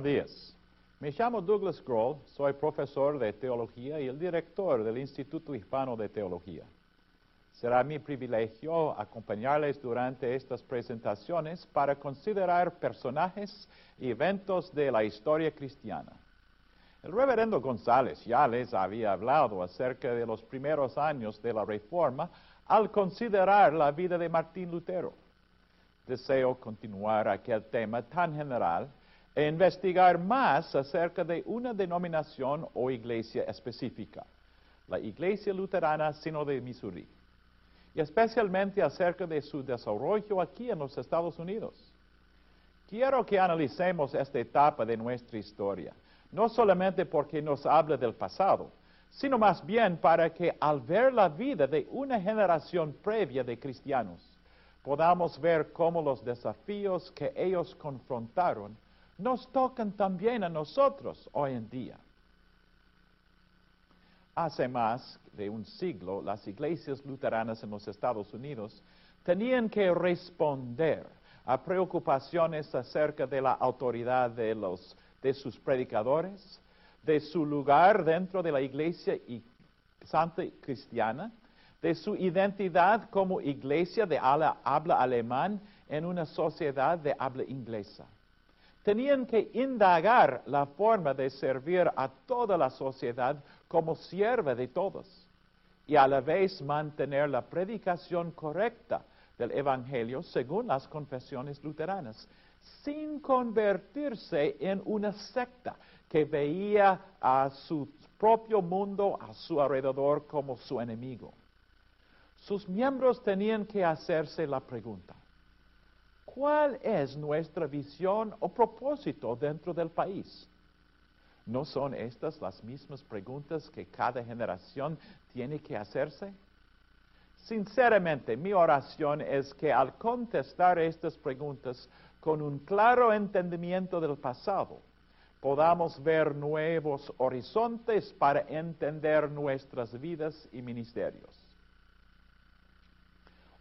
Buenos días. Me llamo Douglas Grohl, soy profesor de teología y el director del Instituto Hispano de Teología. Será mi privilegio acompañarles durante estas presentaciones para considerar personajes y eventos de la historia cristiana. El reverendo González ya les había hablado acerca de los primeros años de la Reforma al considerar la vida de Martín Lutero. Deseo continuar aquel tema tan general e investigar más acerca de una denominación o iglesia específica, la Iglesia Luterana Sino de Missouri, y especialmente acerca de su desarrollo aquí en los Estados Unidos. Quiero que analicemos esta etapa de nuestra historia, no solamente porque nos habla del pasado, sino más bien para que al ver la vida de una generación previa de cristianos, podamos ver cómo los desafíos que ellos confrontaron nos tocan también a nosotros hoy en día. Hace más de un siglo, las iglesias luteranas en los Estados Unidos tenían que responder a preocupaciones acerca de la autoridad de, los, sus predicadores, de su lugar dentro de la iglesia y santa cristiana, de su identidad como iglesia de habla alemán en una sociedad de habla inglesa. Tenían que indagar la forma de servir a toda la sociedad como sierva de todos y a la vez mantener la predicación correcta del Evangelio según las confesiones luteranas, sin convertirse en una secta que veía a su propio mundo a su alrededor como su enemigo. Sus miembros tenían que hacerse la pregunta, ¿Cuál es nuestra visión o propósito dentro del país? ¿No son estas las mismas preguntas que cada generación tiene que hacerse? Sinceramente, mi oración es que al contestar estas preguntas con un claro entendimiento del pasado, podamos ver nuevos horizontes para entender nuestras vidas y ministerios.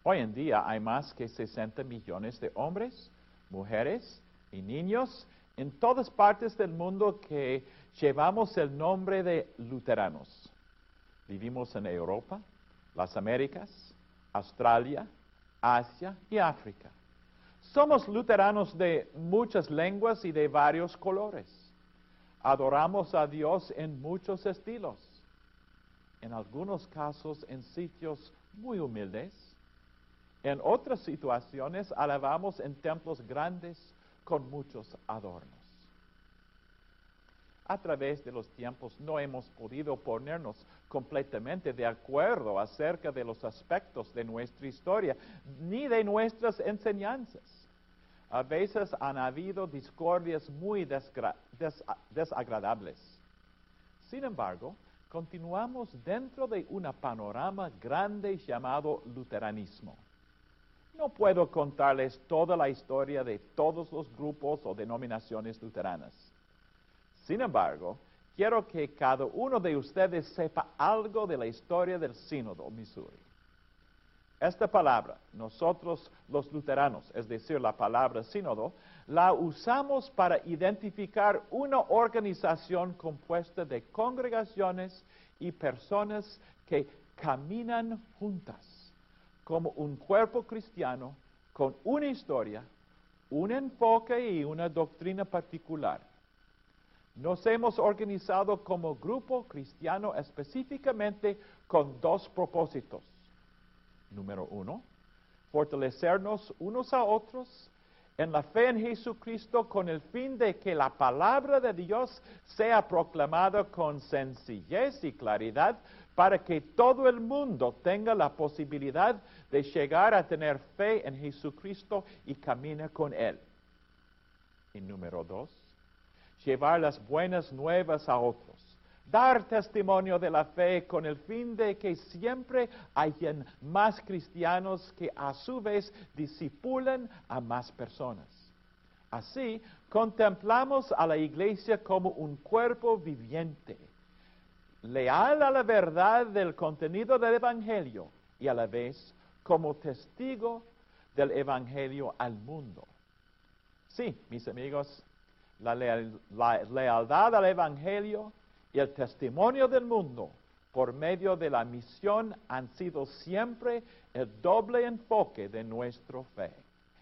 Hoy en día hay más que 60 millones de hombres, mujeres y niños en todas partes del mundo que llevamos el nombre de luteranos. Vivimos en Europa, las Américas, Australia, Asia y África. Somos luteranos de muchas lenguas y de varios colores. Adoramos a Dios en muchos estilos, en algunos casos en sitios muy humildes en otras situaciones alabamos en templos grandes con muchos adornos. A través de los tiempos no hemos podido ponernos completamente de acuerdo acerca de los aspectos de nuestra historia ni de nuestras enseñanzas. A veces han habido discordias muy desagradables. Sin embargo, continuamos dentro de un panorama grande llamado luteranismo. No puedo contarles toda la historia de todos los grupos o denominaciones luteranas. Sin embargo, quiero que cada uno de ustedes sepa algo de la historia del Sínodo Missouri. Esta palabra, nosotros los luteranos, es decir, la palabra sínodo, la usamos para identificar una organización compuesta de congregaciones y personas que caminan juntas como un cuerpo cristiano con una historia, un enfoque y una doctrina particular. Nos hemos organizado como grupo cristiano específicamente con dos propósitos. Número uno, fortalecernos unos a otros en la fe en Jesucristo con el fin de que la palabra de Dios sea proclamada con sencillez y claridad para que todo el mundo tenga la posibilidad de llegar a tener fe en Jesucristo y camine con Él. Y número dos, llevar las buenas nuevas a otros. Dar testimonio de la fe con el fin de que siempre hayan más cristianos que a su vez disipulen a más personas. Así, contemplamos a la iglesia como un cuerpo viviente leal a la verdad del contenido del Evangelio y a la vez como testigo del Evangelio al mundo. Sí, mis amigos, la, la lealtad al Evangelio y el testimonio del mundo por medio de la misión han sido siempre el doble enfoque de nuestra fe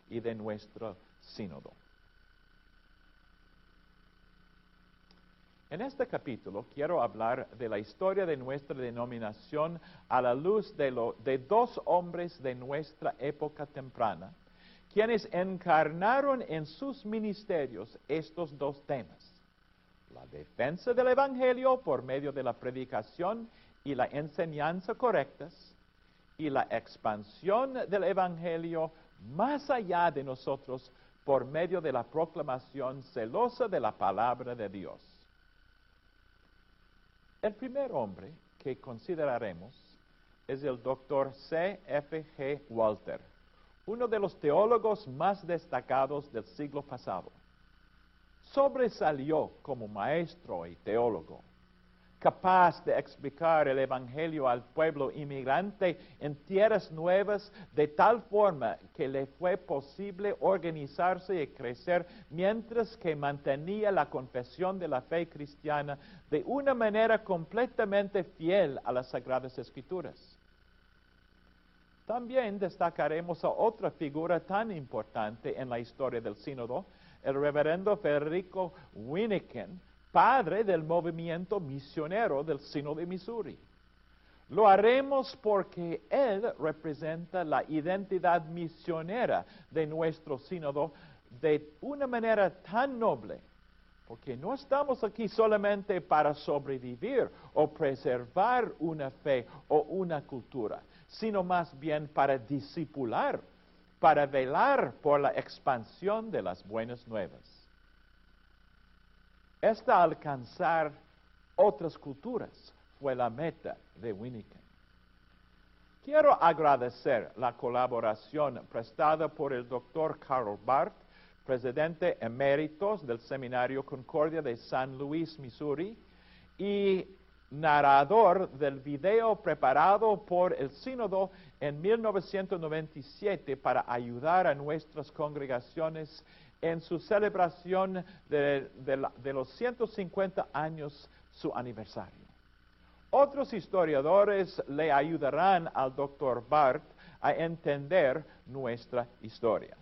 y de nuestro sínodo. En este capítulo quiero hablar de la historia de nuestra denominación a la luz de, dos hombres de nuestra época temprana, quienes encarnaron en sus ministerios estos dos temas. La defensa del Evangelio por medio de la predicación y la enseñanza correctas y la expansión del Evangelio más allá de nosotros por medio de la proclamación celosa de la palabra de Dios. El primer hombre que consideraremos es el doctor C. F. G. Walter, uno de los teólogos más destacados del siglo pasado. Sobresalió como maestro y teólogo capaz de explicar el Evangelio al pueblo inmigrante en tierras nuevas de tal forma que le fue posible organizarse y crecer mientras que mantenía la confesión de la fe cristiana de una manera completamente fiel a las Sagradas Escrituras. También destacaremos a otra figura tan importante en la historia del sínodo, el reverendo Federico Winiken, padre del movimiento misionero del Sino de Missouri. Lo haremos porque Él representa la identidad misionera de nuestro sínodo de una manera tan noble, porque no estamos aquí solamente para sobrevivir o preservar una fe o una cultura, sino más bien para discipular, para velar por la expansión de las buenas nuevas. Esta alcanzar otras culturas fue la meta de Winnicott. Quiero agradecer la colaboración prestada por el doctor Carl Barth, presidente eméritos del Seminario Concordia de San Luis, Missouri, y narrador del video preparado por el sínodo en 1997 para ayudar a nuestras congregaciones en su celebración de, los 150 años su aniversario. Otros historiadores le ayudarán al doctor Barth a entender nuestra historia.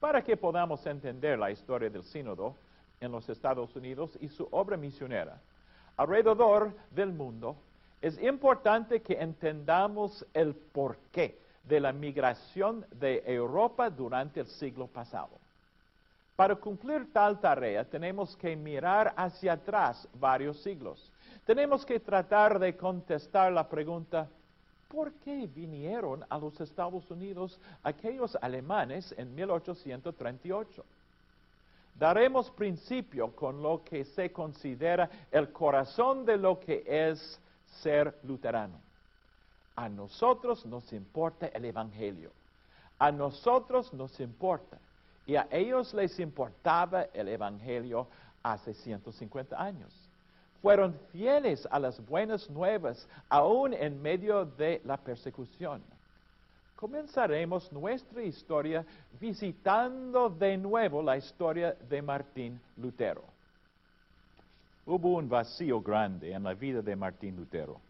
Para que podamos entender la historia del sínodo en los Estados Unidos y su obra misionera alrededor del mundo, es importante que entendamos el porqué de la migración de Europa durante el siglo pasado. Para cumplir tal tarea tenemos que mirar hacia atrás varios siglos. Tenemos que tratar de contestar la pregunta, ¿por qué vinieron a los Estados Unidos aquellos alemanes en 1838? Daremos principio con lo que se considera el corazón de lo que es ser luterano. A nosotros nos importa el Evangelio. A nosotros nos importa. Y a ellos les importaba el Evangelio hace 150 años. Fueron fieles a las buenas nuevas, aún en medio de la persecución. Comenzaremos nuestra historia visitando de nuevo la historia de Martín Lutero. Hubo un vacío grande en la vida de Martín Lutero.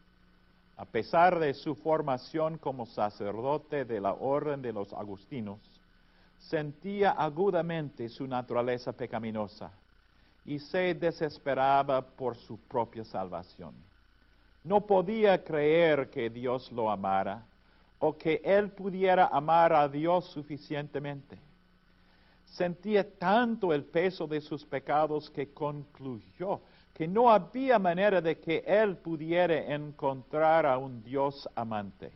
A pesar de su formación como sacerdote de la Orden de los Agustinos, sentía agudamente su naturaleza pecaminosa y se desesperaba por su propia salvación. No podía creer que Dios lo amara o que él pudiera amar a Dios suficientemente. Sentía tanto el peso de sus pecados que concluyó que no había manera de que él pudiera encontrar a un Dios amante.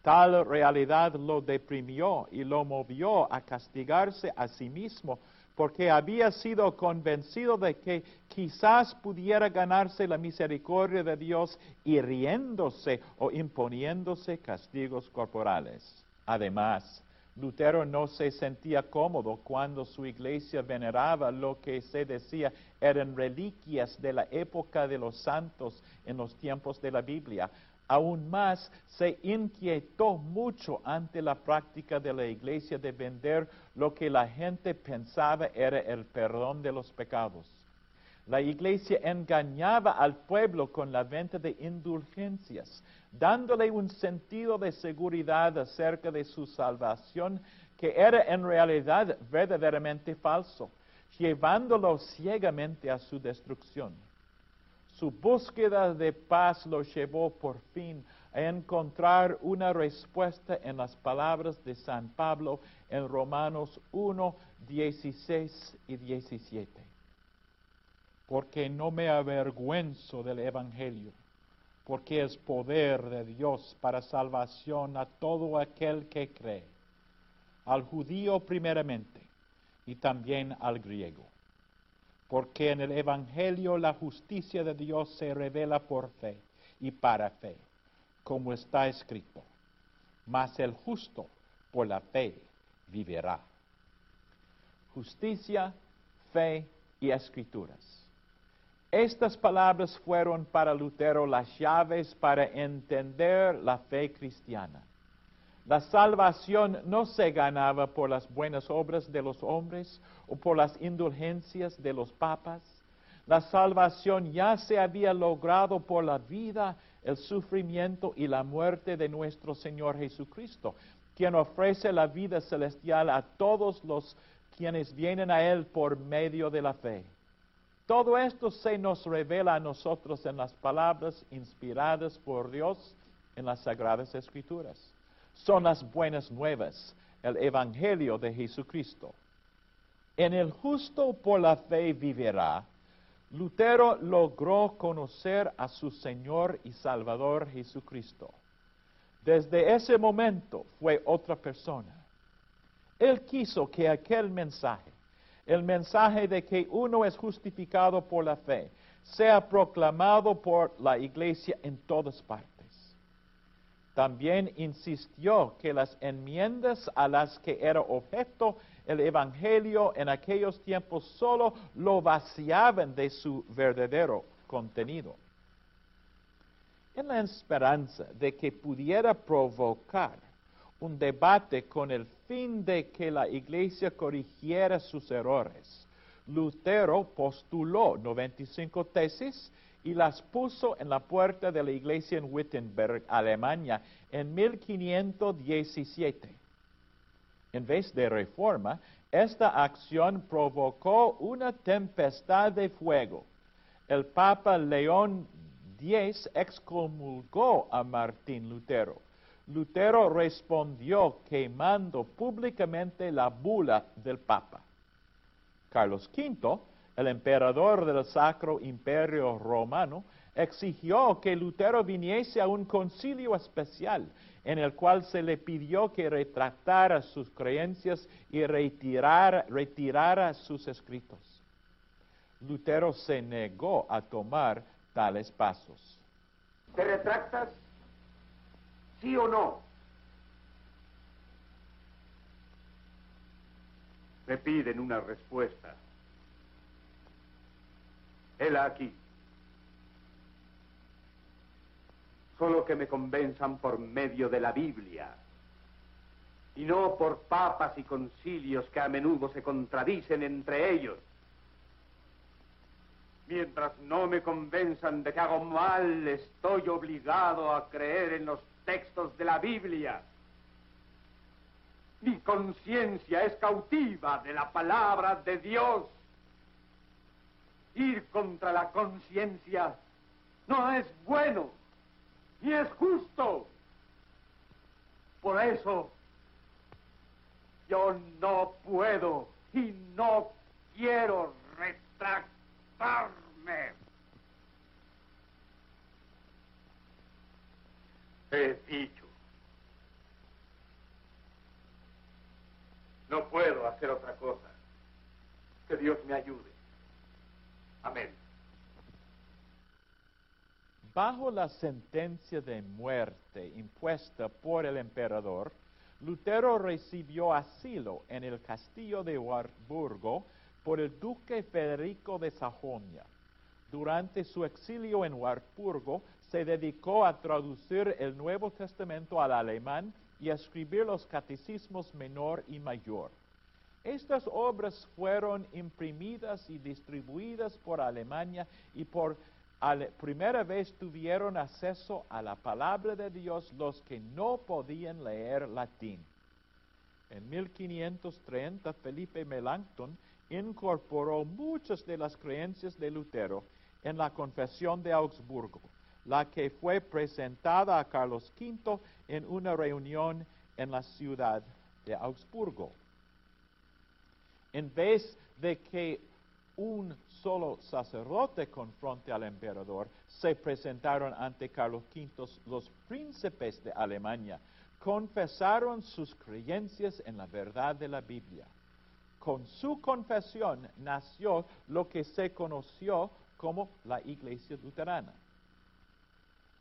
Tal realidad lo deprimió y lo movió a castigarse a sí mismo porque había sido convencido de que quizás pudiera ganarse la misericordia de Dios hiriéndose o imponiéndose castigos corporales. Además, Lutero no se sentía cómodo cuando su iglesia veneraba lo que se decía eran reliquias de la época de los santos en los tiempos de la Biblia, Aún más, se inquietó mucho ante la práctica de la iglesia de vender lo que la gente pensaba era el perdón de los pecados. La iglesia engañaba al pueblo con la venta de indulgencias, dándole un sentido de seguridad acerca de su salvación que era en realidad verdaderamente falso, llevándolo ciegamente a su destrucción. Su búsqueda de paz lo llevó por fin a encontrar una respuesta en las palabras de San Pablo en Romanos 1, 16 y 17. Porque no me avergüenzo del Evangelio, porque es poder de Dios para salvación a todo aquel que cree, al judío primeramente y también al griego porque en el Evangelio la justicia de Dios se revela por fe y para fe, como está escrito. Mas el justo por la fe vivirá. Justicia, fe y escrituras. Estas palabras fueron para Lutero las llaves para entender la fe cristiana. La salvación no se ganaba por las buenas obras de los hombres o por las indulgencias de los papas. La salvación ya se había logrado por la vida, el sufrimiento y la muerte de nuestro Señor Jesucristo, quien ofrece la vida celestial a todos los quienes vienen a Él por medio de la fe. Todo esto se nos revela a nosotros en las palabras inspiradas por Dios en las Sagradas Escrituras son las buenas nuevas, el Evangelio de Jesucristo. En el justo por la fe vivirá, Lutero logró conocer a su Señor y Salvador Jesucristo. Desde ese momento fue otra persona. Él quiso que aquel mensaje, el mensaje de que uno es justificado por la fe, sea proclamado por la iglesia en todas partes. También insistió que las enmiendas a las que era objeto el Evangelio en aquellos tiempos solo lo vaciaban de su verdadero contenido. En la esperanza de que pudiera provocar un debate con el fin de que la iglesia corrigiera sus errores, Lutero postuló 95 tesis y las puso en la puerta de la iglesia en Wittenberg, Alemania, en 1517. En vez de reforma, esta acción provocó una tempestad de fuego. El Papa León X excomulgó a Martín Lutero. Lutero respondió quemando públicamente la bula del Papa. Carlos V el emperador del Sacro Imperio Romano, exigió que Lutero viniese a un concilio especial en el cual se le pidió que retractara sus creencias y retirara, retirara sus escritos. Lutero se negó a tomar tales pasos. ¿Te retractas? ¿Sí o no? Me piden una respuesta. Él aquí. Solo que me convenzan por medio de la Biblia y no por papas y concilios que a menudo se contradicen entre ellos. Mientras no me convenzan de que hago mal, estoy obligado a creer en los textos de la Biblia. Mi conciencia es cautiva de la palabra de Dios. Ir contra la conciencia no es bueno, ni es justo. Por eso yo no puedo y no quiero retractarme. He dicho. No puedo hacer otra cosa. Que Dios me ayude. Amén. Bajo la sentencia de muerte impuesta por el emperador, Lutero recibió asilo en el castillo de Wartburgo por el duque Federico de Sajonia. Durante su exilio en Wartburgo, se dedicó a traducir el Nuevo Testamento al alemán y a escribir los catecismos menor y mayor. Estas obras fueron imprimidas y distribuidas por Alemania y por primera vez tuvieron acceso a la palabra de Dios los que no podían leer latín. En 1530 Felipe Melanchthon incorporó muchas de las creencias de Lutero en la Confesión de Augsburgo, la que fue presentada a Carlos V en una reunión en la ciudad de Augsburgo. En vez de que un solo sacerdote confronte al emperador, se presentaron ante Carlos V los príncipes de Alemania, confesaron sus creencias en la verdad de la Biblia. Con su confesión nació lo que se conoció como la Iglesia Luterana.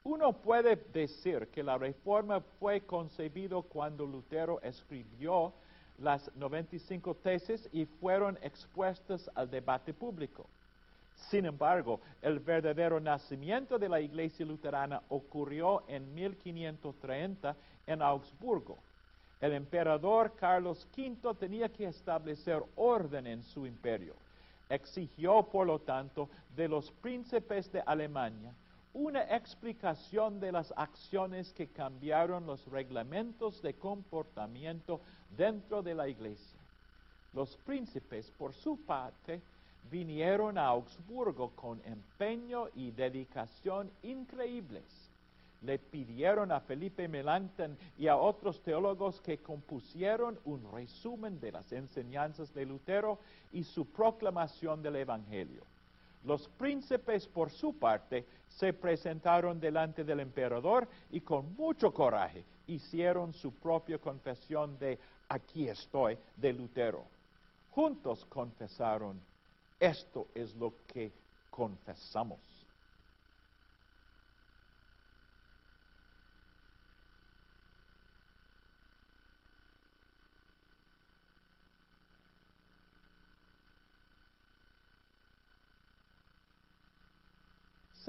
Uno puede decir que la reforma fue concebido cuando Lutero escribió las 95 tesis y fueron expuestas al debate público. Sin embargo, el verdadero nacimiento de la Iglesia Luterana ocurrió en 1530 en Augsburgo. El emperador Carlos V tenía que establecer orden en su imperio. Exigió, por lo tanto, de los príncipes de Alemania una explicación de las acciones que cambiaron los reglamentos de comportamiento dentro de la iglesia. Los príncipes, por su parte, vinieron a Augsburgo con empeño y dedicación increíbles. Le pidieron a Felipe Melanchthon y a otros teólogos que compusieron un resumen de las enseñanzas de Lutero y su proclamación del Evangelio. Los príncipes, por su parte, se presentaron delante del emperador y con mucho coraje hicieron su propia confesión de aquí estoy de Lutero. Juntos confesaron, esto es lo que confesamos.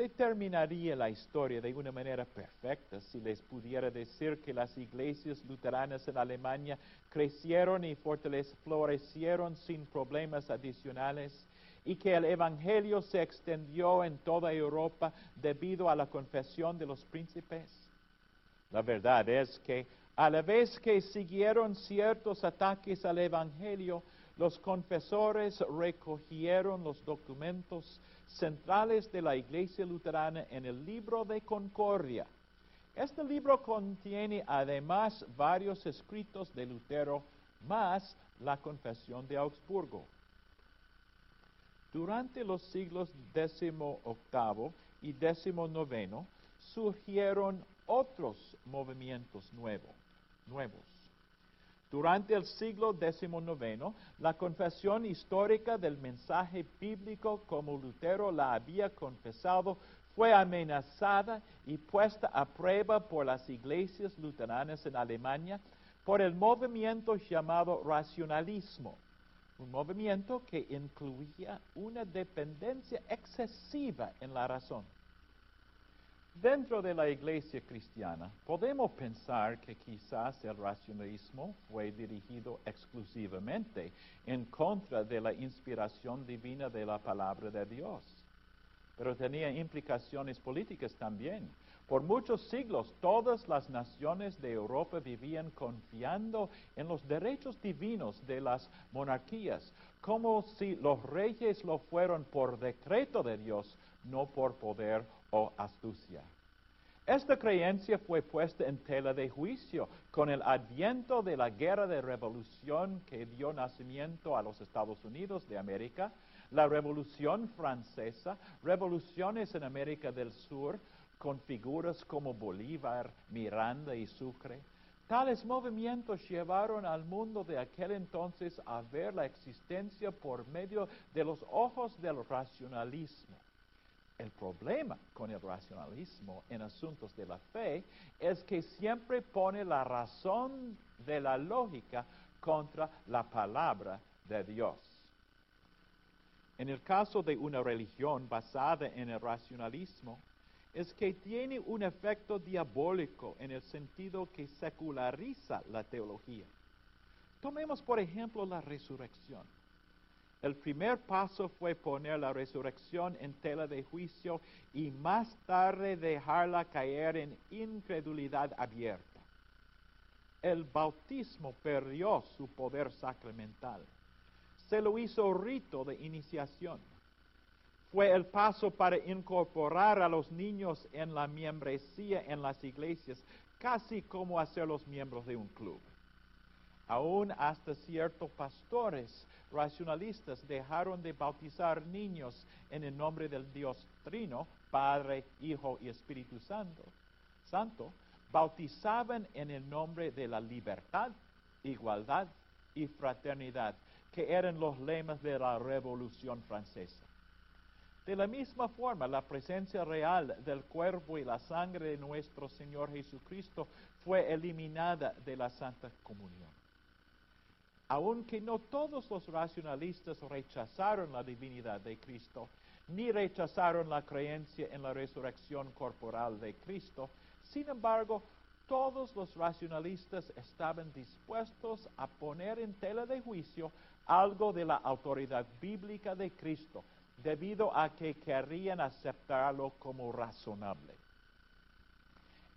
Se terminaría la historia de una manera perfecta si les pudiera decir que las iglesias luteranas en Alemania crecieron y florecieron sin problemas adicionales y que el Evangelio se extendió en toda Europa debido a la confesión de los príncipes. La verdad es que a la vez que siguieron ciertos ataques al Evangelio, los confesores recogieron los documentos centrales de la Iglesia Luterana en el libro de Concordia. Este libro contiene además varios escritos de Lutero más la Confesión de Augsburgo. Durante los siglos XVIII y XIX surgieron otros movimientos nuevos. Durante el siglo XIX, la confesión histórica del mensaje bíblico como Lutero la había confesado fue amenazada y puesta a prueba por las iglesias luteranas en Alemania por el movimiento llamado racionalismo, un movimiento que incluía una dependencia excesiva en la razón. Dentro de la iglesia cristiana, podemos pensar que quizás el racionalismo fue dirigido exclusivamente en contra de la inspiración divina de la palabra de Dios, pero tenía implicaciones políticas también. Por muchos siglos, todas las naciones de Europa vivían confiando en los derechos divinos de las monarquías, como si los reyes lo fueron por decreto de Dios, no por poder o astucia. Esta creencia fue puesta en tela de juicio con el adviento de la guerra de revolución que dio nacimiento a los Estados Unidos de América, la revolución francesa, revoluciones en América del Sur con figuras como Bolívar, Miranda y Sucre. Tales movimientos llevaron al mundo de aquel entonces a ver la existencia por medio de los ojos del racionalismo. El problema con el racionalismo en asuntos de la fe es que siempre pone la razón de la lógica contra la palabra de Dios. En el caso de una religión basada en el racionalismo, es que tiene un efecto diabólico en el sentido que seculariza la teología. Tomemos por ejemplo la resurrección. El primer paso fue poner la resurrección en tela de juicio y más tarde dejarla caer en incredulidad abierta. El bautismo perdió su poder sacramental. Se lo hizo rito de iniciación. Fue el paso para incorporar a los niños en la membresía en las iglesias, casi como hacerlos miembros de un club. Aún hasta ciertos pastores racionalistas dejaron de bautizar niños en el nombre del Dios Trino, Padre, Hijo y Espíritu Santo. Santo, bautizaban en el nombre de la libertad, igualdad y fraternidad, que eran los lemas de la Revolución Francesa. De la misma forma, la presencia real del cuerpo y la sangre de nuestro Señor Jesucristo fue eliminada de la Santa Comunión. Aunque no todos los racionalistas rechazaron la divinidad de Cristo, ni rechazaron la creencia en la resurrección corporal de Cristo, sin embargo, todos los racionalistas estaban dispuestos a poner en tela de juicio algo de la autoridad bíblica de Cristo, debido a que querían aceptarlo como razonable.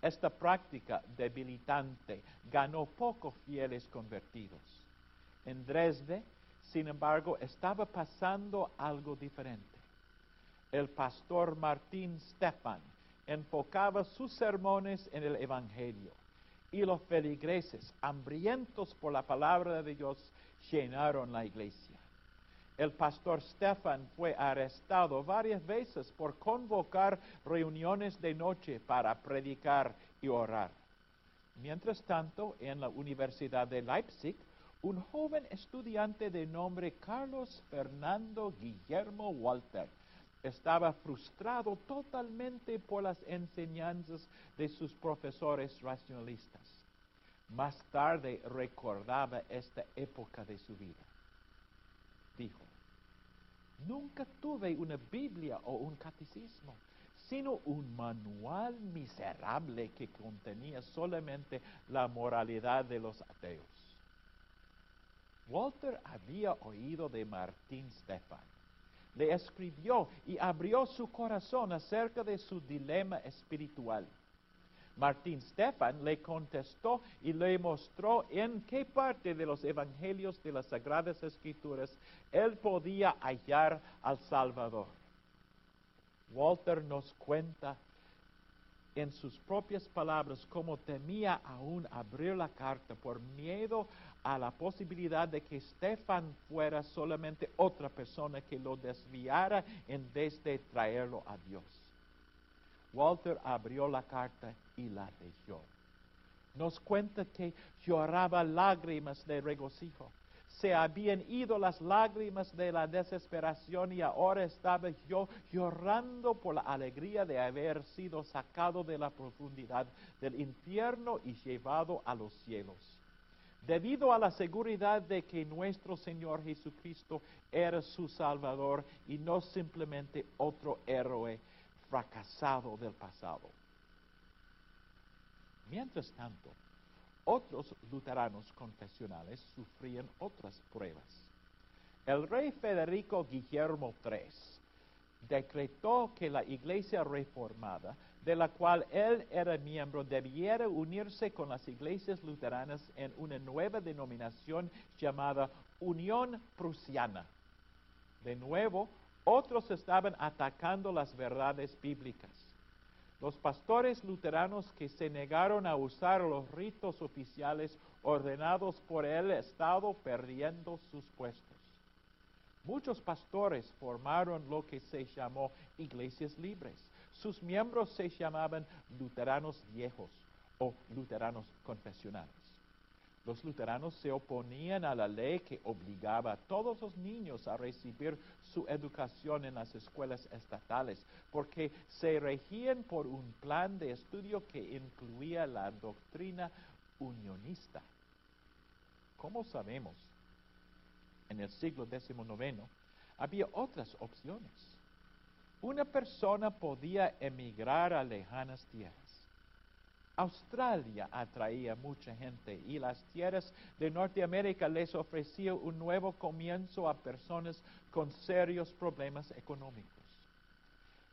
Esta práctica debilitante ganó pocos fieles convertidos. En Dresde, sin embargo, estaba pasando algo diferente. El pastor Martín Stefan enfocaba sus sermones en el Evangelio y los feligreses, hambrientos por la palabra de Dios, llenaron la iglesia. El pastor Stefan fue arrestado varias veces por convocar reuniones de noche para predicar y orar. Mientras tanto, en la Universidad de Leipzig, un joven estudiante de nombre Carlos Fernando Guillermo Walter estaba frustrado totalmente por las enseñanzas de sus profesores racionalistas. Más tarde recordaba esta época de su vida. Dijo, nunca tuve una Biblia o un catecismo, sino un manual miserable que contenía solamente la moralidad de los ateos. Walter había oído de Martín Stefan. Le escribió y abrió su corazón acerca de su dilema espiritual. Martín Stefan le contestó y le mostró en qué parte de los evangelios de las Sagradas Escrituras él podía hallar al Salvador. Walter nos cuenta en sus propias palabras cómo temía aún abrir la carta por miedo a la posibilidad de que Stefan fuera solamente otra persona que lo desviara en vez de traerlo a Dios. Walter abrió la carta y la leyó. Nos cuenta que lloraba lágrimas de regocijo. Se habían ido las lágrimas de la desesperación y ahora estaba yo llorando por la alegría de haber sido sacado de la profundidad del infierno y llevado a los cielos debido a la seguridad de que nuestro Señor Jesucristo era su Salvador y no simplemente otro héroe fracasado del pasado. Mientras tanto, otros luteranos confesionales sufrían otras pruebas. El rey Federico Guillermo III decretó que la iglesia reformada de la cual él era miembro, debiera unirse con las iglesias luteranas en una nueva denominación llamada Unión Prusiana. De nuevo, otros estaban atacando las verdades bíblicas. Los pastores luteranos que se negaron a usar los ritos oficiales ordenados por el Estado perdiendo sus puestos. Muchos pastores formaron lo que se llamó iglesias libres sus miembros se llamaban luteranos viejos o luteranos confesionales. Los luteranos se oponían a la ley que obligaba a todos los niños a recibir su educación en las escuelas estatales, porque se regían por un plan de estudio que incluía la doctrina unionista. Como sabemos, en el siglo XIX había otras opciones una persona podía emigrar a lejanas tierras. Australia atraía mucha gente y las tierras de Norteamérica les ofrecía un nuevo comienzo a personas con serios problemas económicos.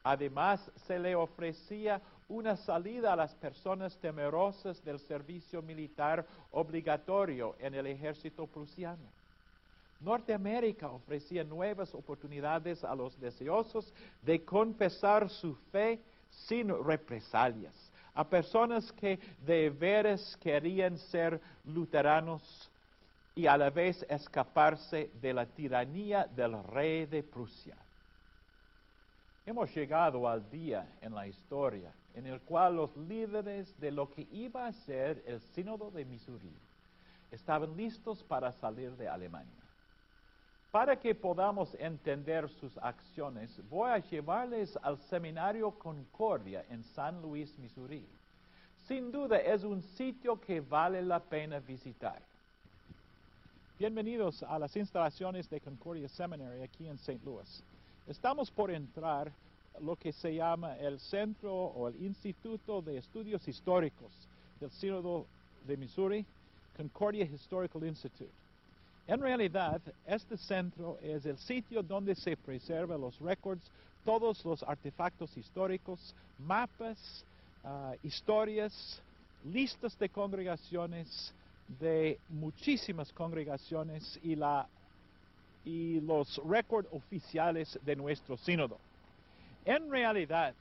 Además, se le ofrecía una salida a las personas temerosas del servicio militar obligatorio en el ejército prusiano. Norteamérica ofrecía nuevas oportunidades a los deseosos de confesar su fe sin represalias a personas que de veras querían ser luteranos y a la vez escaparse de la tiranía del rey de Prusia. Hemos llegado al día en la historia en el cual los líderes de lo que iba a ser el sínodo de Missouri estaban listos para salir de Alemania. Para que podamos entender sus acciones, voy a llevarles al seminario Concordia en San Luis, Missouri. Sin duda es un sitio que vale la pena visitar. Bienvenidos a las instalaciones de Concordia Seminary aquí en St. Louis. Estamos por entrar lo que se llama el Centro o el Instituto de Estudios Históricos del Sínodo de Missouri, Concordia Historical Institute. En realidad, este centro es el sitio donde se preservan los récords, todos los artefactos históricos, mapas, ah, historias, listas de congregaciones, de muchísimas congregaciones y, los récords oficiales de nuestro sínodo. En realidad,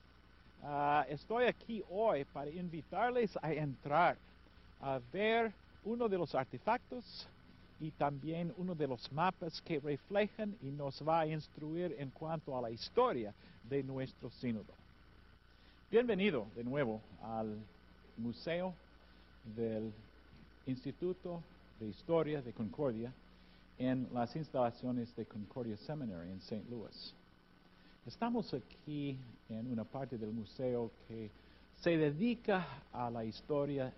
ah, estoy aquí hoy para invitarles a entrar a ver uno de los artefactos y también uno de los mapas que reflejan y nos va a instruir en cuanto a la historia de nuestro sínodo. Bienvenido de nuevo al Museo del Instituto de Historia de Concordia en las instalaciones de Concordia Seminary en St. Louis. Estamos aquí en una parte del museo que se dedica a la historia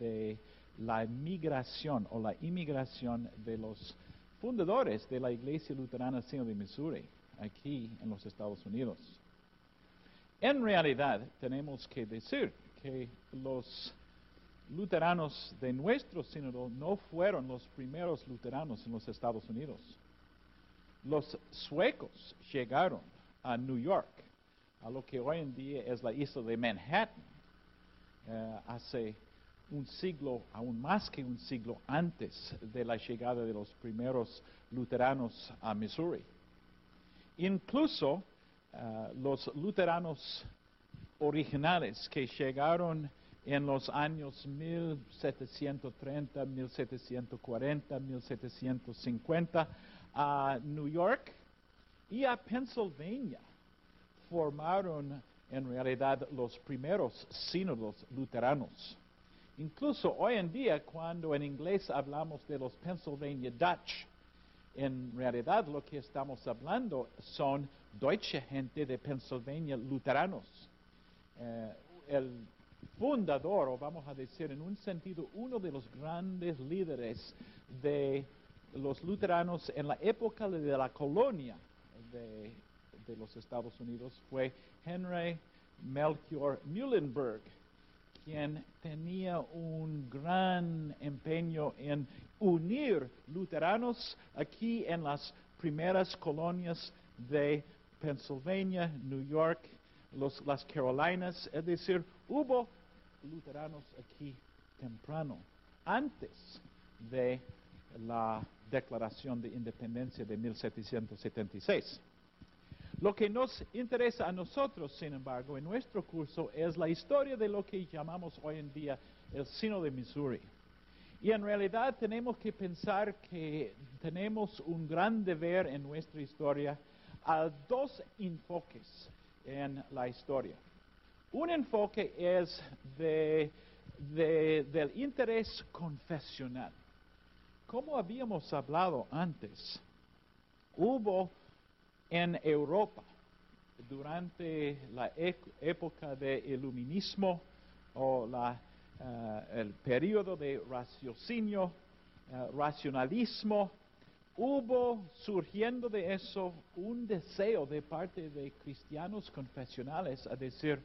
de la migración o la inmigración de los fundadores de la Iglesia Luterana Sino de Missouri, aquí en los Estados Unidos. En realidad, tenemos que decir que los luteranos de nuestro sínodo no fueron los primeros luteranos en los Estados Unidos. Los suecos llegaron a New York, a lo que hoy en día es la isla de Manhattan, eh, hace un siglo, aún más que un siglo antes de la llegada de los primeros luteranos a Missouri. Incluso eh, los luteranos originales que llegaron en los años 1730, 1740, 1750 a New York y a Pennsylvania formaron en realidad los primeros sínodos luteranos. Incluso hoy en día, cuando en inglés hablamos de los Pennsylvania Dutch, en realidad lo que estamos hablando son Deutsche gente de Pennsylvania luteranos. Eh, el fundador, o vamos a decir en un sentido, uno de los grandes líderes de los luteranos en la época de la colonia de, de los Estados Unidos fue Henry Melchior Muhlenberg quien tenía un gran empeño en unir luteranos aquí en las primeras colonias de Pennsylvania, New York, las Carolinas, es decir, hubo luteranos aquí temprano, antes de la Declaración de Independencia de 1776. Lo que nos interesa a nosotros, sin embargo, en nuestro curso es la historia de lo que llamamos hoy en día el Sino de Missouri. Y en realidad tenemos que pensar que tenemos un gran deber en nuestra historia a dos enfoques en la historia. Un enfoque es de, del interés confesional. Como habíamos hablado antes, hubo en Europa durante la época del iluminismo o eh, el periodo de raciocinio, eh, racionalismo, hubo surgiendo de eso un deseo de parte de cristianos confesionales a decir,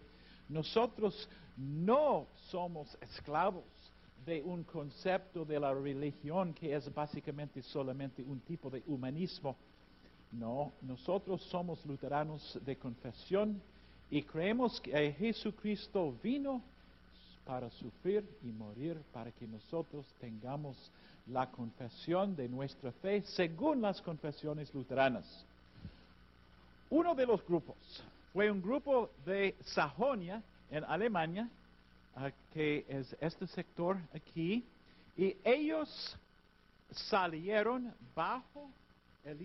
nosotros no somos esclavos de un concepto de la religión que es básicamente solamente un tipo de humanismo. No, nosotros somos luteranos de confesión y creemos que Jesucristo vino para sufrir y morir para que nosotros tengamos la confesión de nuestra fe según las confesiones luteranas. Uno de los grupos fue un grupo de Sajonia en Alemania, que es este sector aquí, y ellos salieron bajo el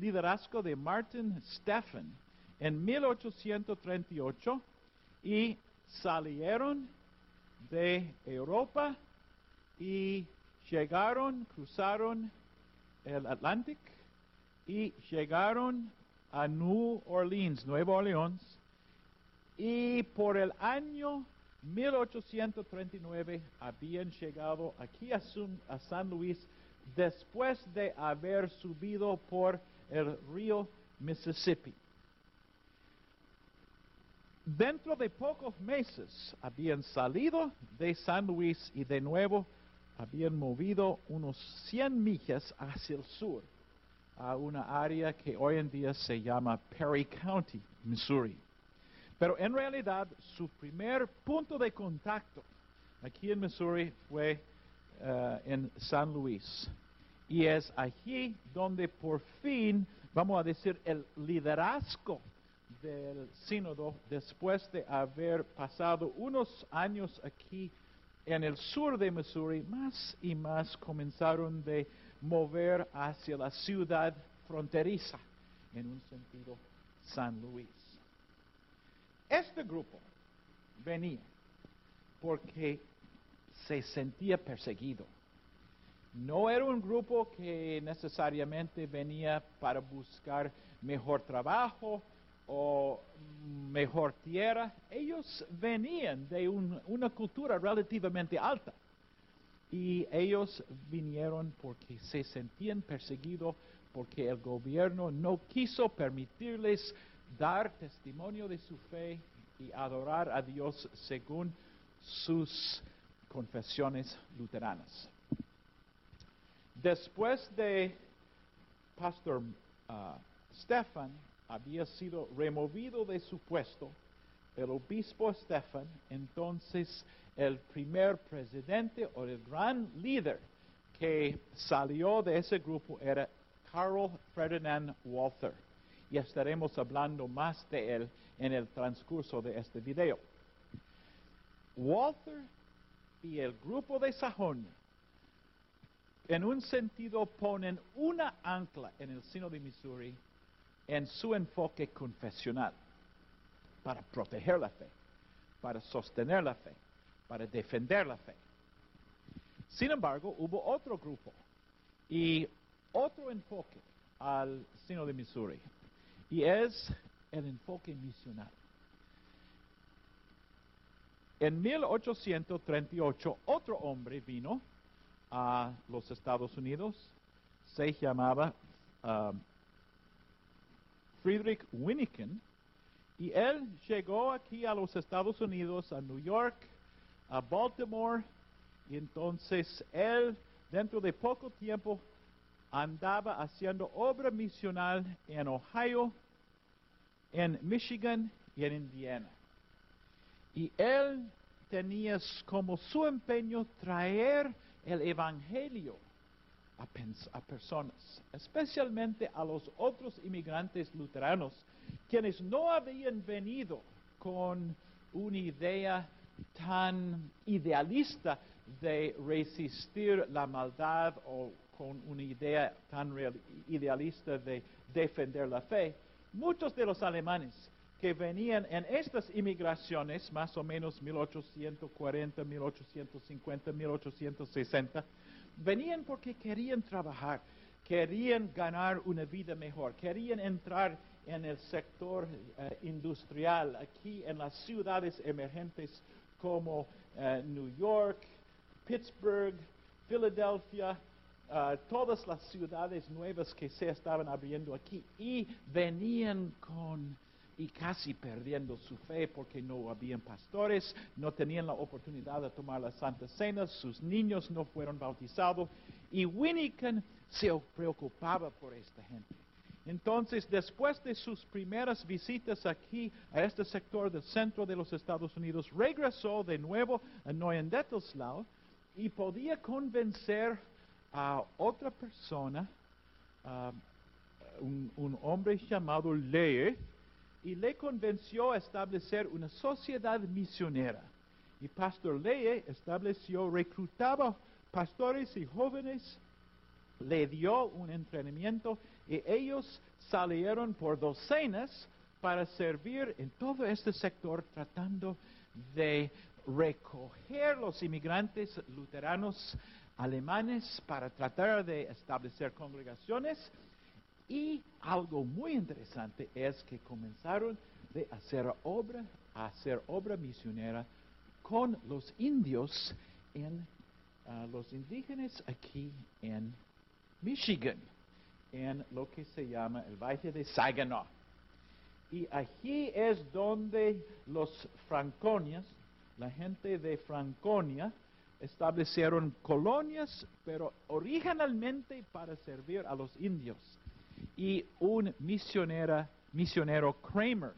liderazgo, de Martin Steffen en 1838 y salieron de Europa y llegaron, cruzaron el Atlántico y llegaron a New Orleans, Nueva Orleans, y por el año 1839 habían llegado aquí a, San Luis después de haber subido por el río Mississippi. Dentro de pocos meses habían salido de San Luis y de nuevo habían movido unos 100 millas hacia el sur, a una área que hoy en día se llama Perry County, Missouri. Pero en realidad su primer punto de contacto aquí en Missouri fue eh, en San Luis. Y es allí donde por fin, vamos a decir, el liderazgo del sínodo, después de haber pasado unos años aquí en el sur de Missouri, más y más comenzaron de mover hacia la ciudad fronteriza, en un sentido San Luis. Este grupo venía porque se sentía perseguido. No era un grupo que necesariamente venía para buscar mejor trabajo o mejor tierra. Ellos venían de una cultura relativamente alta. Y ellos vinieron porque se sentían perseguidos, porque el gobierno no quiso permitirles dar testimonio de su fe y adorar a Dios según sus confesiones luteranas. Después de Pastor uh, Stefan había sido removido de su puesto, el obispo Stefan, entonces el primer presidente o el gran líder que salió de ese grupo era Carl Ferdinand Walther y estaremos hablando más de él en el transcurso de este video. Walter y el grupo de Sajonia, en un sentido, ponen una ancla en el sino de Missouri en su enfoque confesional para proteger la fe, para sostener la fe, para defender la fe. Sin embargo, hubo otro grupo y otro enfoque al sino de Missouri y es el enfoque misional. En 1838 otro hombre vino a los Estados Unidos, se llamaba um, Friedrich Winniken, y él llegó aquí a los Estados Unidos, a New York, a Baltimore, y entonces él, dentro de poco tiempo, andaba haciendo obra misional en Ohio, en Michigan y en Indiana. Y él tenía como su empeño traer el Evangelio a, a, personas, especialmente a los otros inmigrantes luteranos, quienes no habían venido con una idea tan idealista de resistir la maldad o con una idea tan idealista de defender la fe, muchos de los alemanes que venían en estas inmigraciones, más o menos 1840, 1850, 1860, venían porque querían trabajar, querían ganar una vida mejor, querían entrar en el sector eh, industrial, aquí en las ciudades emergentes como eh, New York, Pittsburgh, Philadelphia, ah, todas las ciudades nuevas que se estaban abriendo aquí y venían con y casi perdiendo su fe porque no habían pastores, no tenían la oportunidad de tomar la Santa Cena, sus niños no fueron bautizados y Winnicott se preocupaba por esta gente. Entonces, después de sus primeras visitas aquí a este sector del centro de los Estados Unidos, regresó de nuevo a Neuendettelslau y podía convencer a otra persona, ah, un, un hombre llamado Lee, y le convenció a establecer una sociedad misionera. Y Pastor Lee estableció, reclutaba pastores y jóvenes, le dio un entrenamiento y ellos salieron por docenas para servir en todo este sector tratando de recoger los inmigrantes luteranos alemanes para tratar de establecer congregaciones y algo muy interesante es que comenzaron de hacer obra, a hacer obra misionera con los indios en ah, los indígenas aquí en Michigan, en lo que se llama el Valle de Saginaw. Y aquí es donde los franconias, la gente de Franconia, establecieron colonias, pero originalmente para servir a los indios y un misionera, misionero Kramer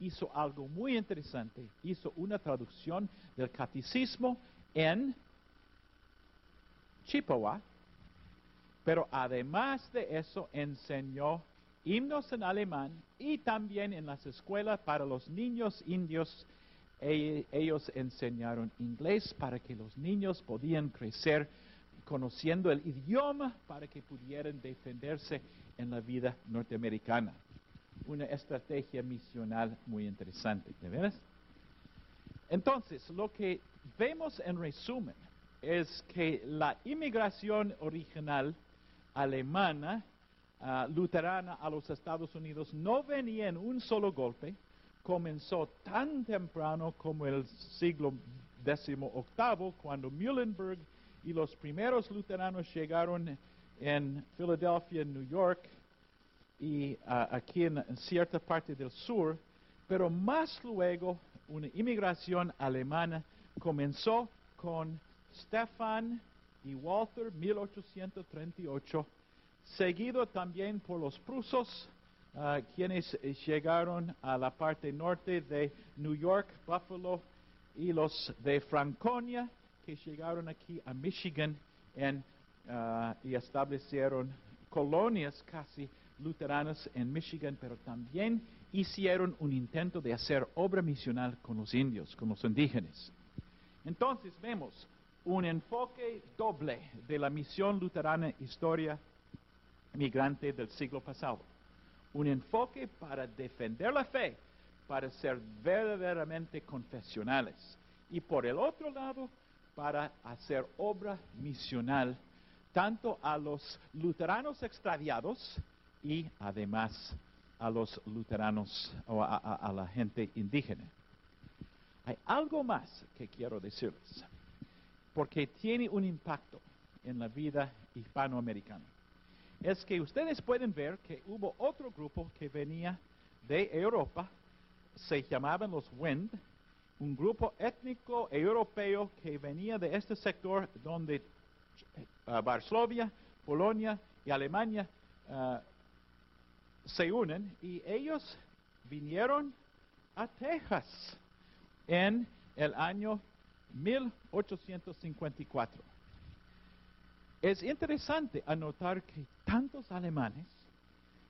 hizo algo muy interesante. Hizo una traducción del catecismo en Chippewa, pero además de eso enseñó himnos en alemán y también en las escuelas para los niños indios. E, ellos enseñaron inglés para que los niños podían crecer conociendo el idioma para que pudieran defenderse en la vida norteamericana. Una estrategia misional muy interesante, ¿de veras? Entonces, lo que vemos en resumen es que la inmigración original alemana, ah, luterana a los Estados Unidos, no venía en un solo golpe, comenzó tan temprano como el siglo XVIII, cuando Muhlenberg y los primeros luteranos llegaron en Filadelfia, en New York y ah, aquí en, cierta parte del sur, pero más luego una inmigración alemana comenzó con Stefan y Walter, 1838, seguido también por los prusos, ah, quienes llegaron a la parte norte de New York, Buffalo, y los de Franconia, que llegaron aquí a Michigan en Ah, y establecieron colonias casi luteranas en Michigan, pero también hicieron un intento de hacer obra misional con los indios, con los indígenas. Entonces vemos un enfoque doble de la misión luterana historia migrante del siglo pasado. Un enfoque para defender la fe, para ser verdaderamente confesionales. Y por el otro lado, para hacer obra misional tanto a los luteranos extraviados y además a los luteranos o a, la gente indígena. Hay algo más que quiero decirles, porque tiene un impacto en la vida hispanoamericana. Es que ustedes pueden ver que hubo otro grupo que venía de Europa, se llamaban los Wind, un grupo étnico europeo que venía de este sector donde uh, Varsovia, Polonia y Alemania uh, se unen y ellos vinieron a Texas en el año 1854. Es interesante anotar que tantos alemanes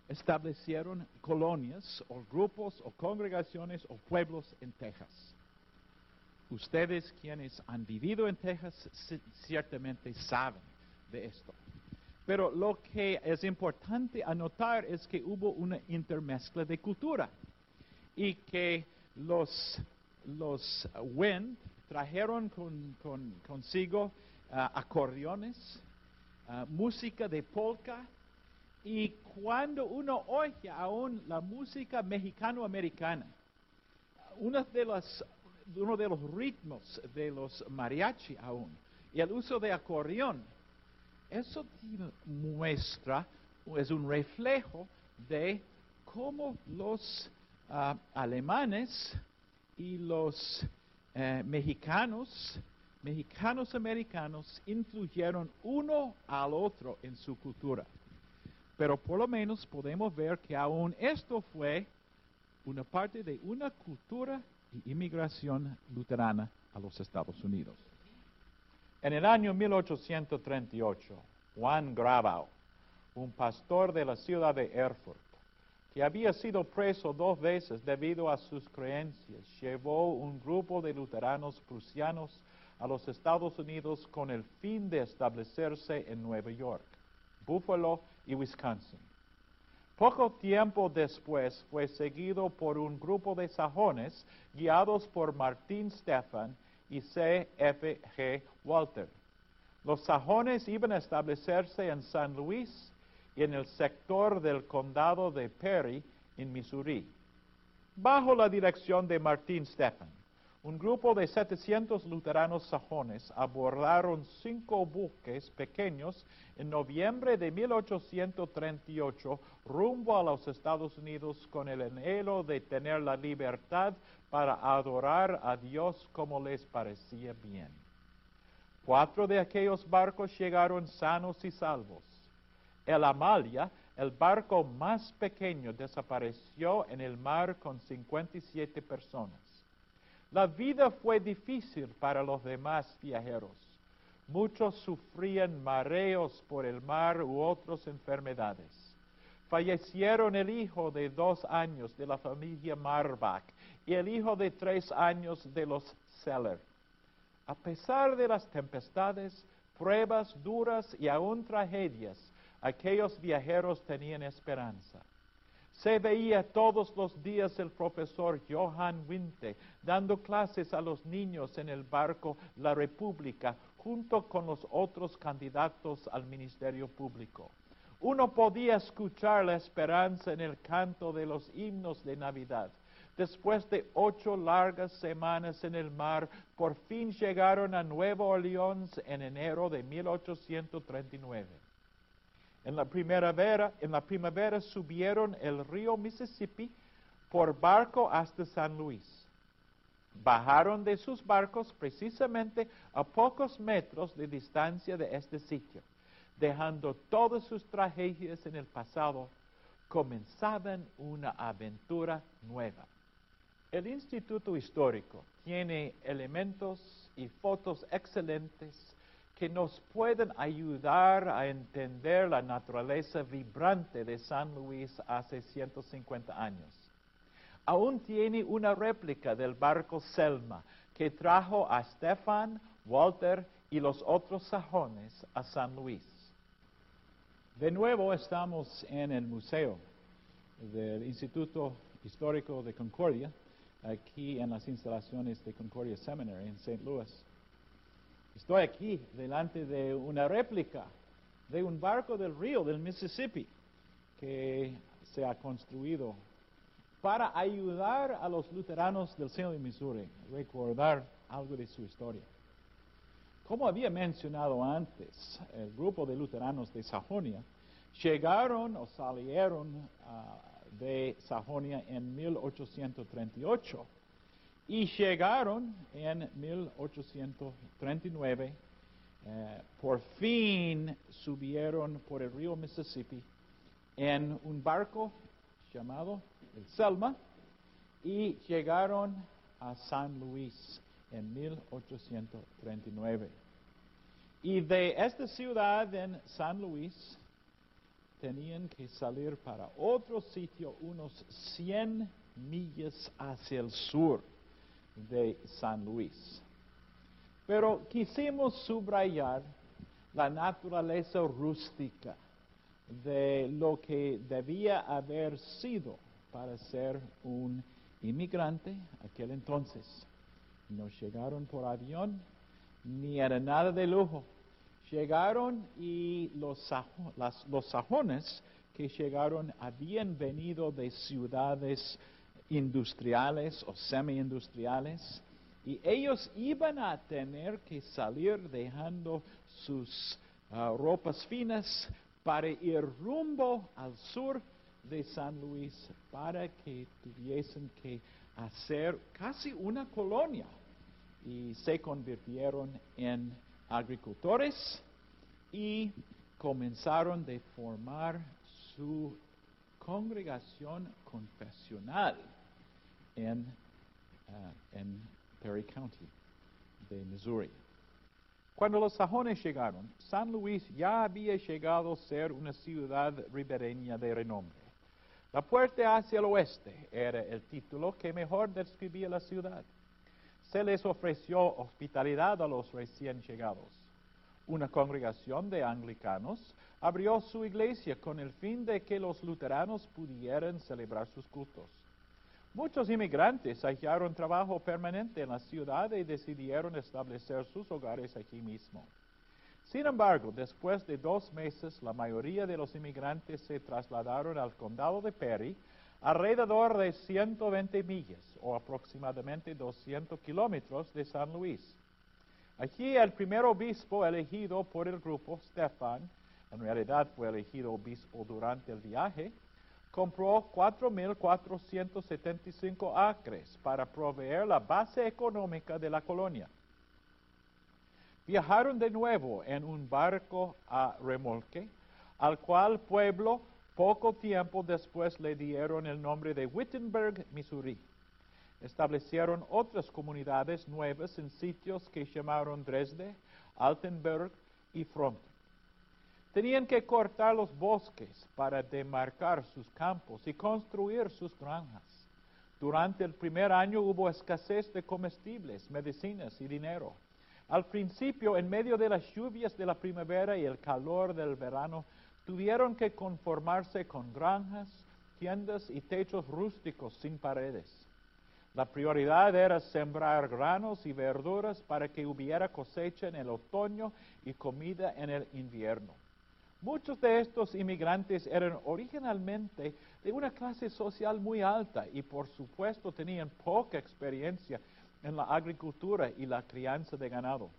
establecieron colonias o grupos o congregaciones o pueblos en Texas. Ustedes quienes han vivido en Texas ciertamente saben de esto. Pero lo que es importante anotar es que hubo una intermezcla de cultura y que los, los Wind trajeron consigo uh, acordeones, uh, música de polka, y cuando uno oye aún la música mexicano-americana, una de las uno de los ritmos de los mariachi aún, y el uso de acordeón. Eso muestra, es un reflejo de cómo los ah, alemanes y los eh, mexicanos, mexicanos americanos, influyeron uno al otro en su cultura. Pero por lo menos podemos ver que aún esto fue una parte de una cultura y inmigración luterana a los Estados Unidos. En el año 1838, Juan Grabau, un pastor de la ciudad de Erfurt, que había sido preso dos veces debido a sus creencias, llevó un grupo de luteranos prusianos a los Estados Unidos con el fin de establecerse en Nueva York, Buffalo y Wisconsin. Poco tiempo después fue seguido por un grupo de sajones guiados por Martín Stefan y C. F. G. Walter. Los sajones iban a establecerse en San Luis y en el sector del condado de Perry, en Missouri, bajo la dirección de Martín Stefan. Un grupo de 700 luteranos sajones abordaron cinco buques pequeños en noviembre de 1838 rumbo a los Estados Unidos con el anhelo de tener la libertad para adorar a Dios como les parecía bien. Cuatro de aquellos barcos llegaron sanos y salvos. El Amalia, el barco más pequeño, desapareció en el mar con 57 personas. La vida fue difícil para los demás viajeros. Muchos sufrían mareos por el mar u otras enfermedades. Fallecieron el hijo de dos años de la familia Marbach y el hijo de tres años de los Seller. A pesar de las tempestades, pruebas duras y aún tragedias, aquellos viajeros tenían esperanza. Se veía todos los días el profesor Johann Winte dando clases a los niños en el barco La República junto con los otros candidatos al ministerio público. Uno podía escuchar la esperanza en el canto de los himnos de Navidad. Después de ocho largas semanas en el mar, por fin llegaron a Nueva Orleans en enero de 1839. En la primavera, en la primavera subieron el río Mississippi por barco hasta San Luis. Bajaron de sus barcos precisamente a pocos metros de distancia de este sitio, dejando todas sus tragedias en el pasado, comenzaban una aventura nueva. El Instituto Histórico tiene elementos y fotos excelentes que nos pueden ayudar a entender la naturaleza vibrante de San Luis hace 150 años. Aún tiene una réplica del barco Selma que trajo a Stefan, Walter y los otros sajones a San Luis. De nuevo estamos en el museo del Instituto Histórico de Concordia, aquí en las instalaciones de Concordia Seminary en St. Louis. Estoy aquí delante de una réplica de un barco del río del Mississippi que se ha construido para ayudar a los luteranos del seno de Missouri a recordar algo de su historia. Como había mencionado antes, el grupo de luteranos de Sajonia llegaron o salieron ah, de Sajonia en 1838 y llegaron en 1839, eh, por fin subieron por el río Mississippi en un barco llamado el Selma y llegaron a San Luis en 1839. Y de esta ciudad en San Luis tenían que salir para otro sitio unos 100 millas hacia el sur de San Luis. Pero quisimos subrayar la naturaleza rústica de lo que debía haber sido para ser un inmigrante aquel entonces. No llegaron por avión, ni era nada de lujo. Llegaron y los, los sajones que llegaron habían venido de ciudades industriales o semi-industriales y ellos iban a tener que salir dejando sus ah, ropas finas para ir rumbo al sur de San Luis para que tuviesen que hacer casi una colonia. Y se convirtieron en agricultores y comenzaron de formar su congregación confesional en, ah, en Perry County de Missouri. Cuando los sajones llegaron, San Luis ya había llegado a ser una ciudad ribereña de renombre. La puerta hacia el oeste era el título que mejor describía la ciudad. Se les ofreció hospitalidad a los recién llegados. Una congregación de anglicanos abrió su iglesia con el fin de que los luteranos pudieran celebrar sus cultos. Muchos inmigrantes hallaron trabajo permanente en la ciudad y decidieron establecer sus hogares aquí mismo. Sin embargo, después de dos meses, la mayoría de los inmigrantes se trasladaron al condado de Perry, alrededor de 120 millas o aproximadamente 200 kilómetros de San Luis. Aquí el primer obispo elegido por el grupo, Stefan, en realidad fue elegido obispo durante el viaje, compró 4.475 acres para proveer la base económica de la colonia. Viajaron de nuevo en un barco a remolque, al cual pueblo poco tiempo después le dieron el nombre de Wittenberg, Missouri. Establecieron otras comunidades nuevas en sitios que llamaron Dresde, Altenberg y Front. Tenían que cortar los bosques para demarcar sus campos y construir sus granjas. Durante el primer año hubo escasez de comestibles, medicinas y dinero. Al principio, en medio de las lluvias de la primavera y el calor del verano, tuvieron que conformarse con granjas, tiendas y techos rústicos sin paredes. La prioridad era sembrar granos y verduras para que hubiera cosecha en el otoño y comida en el invierno. Muchos de estos inmigrantes eran originalmente de una clase social muy alta y por supuesto tenían poca experiencia en la agricultura y la crianza de ganado.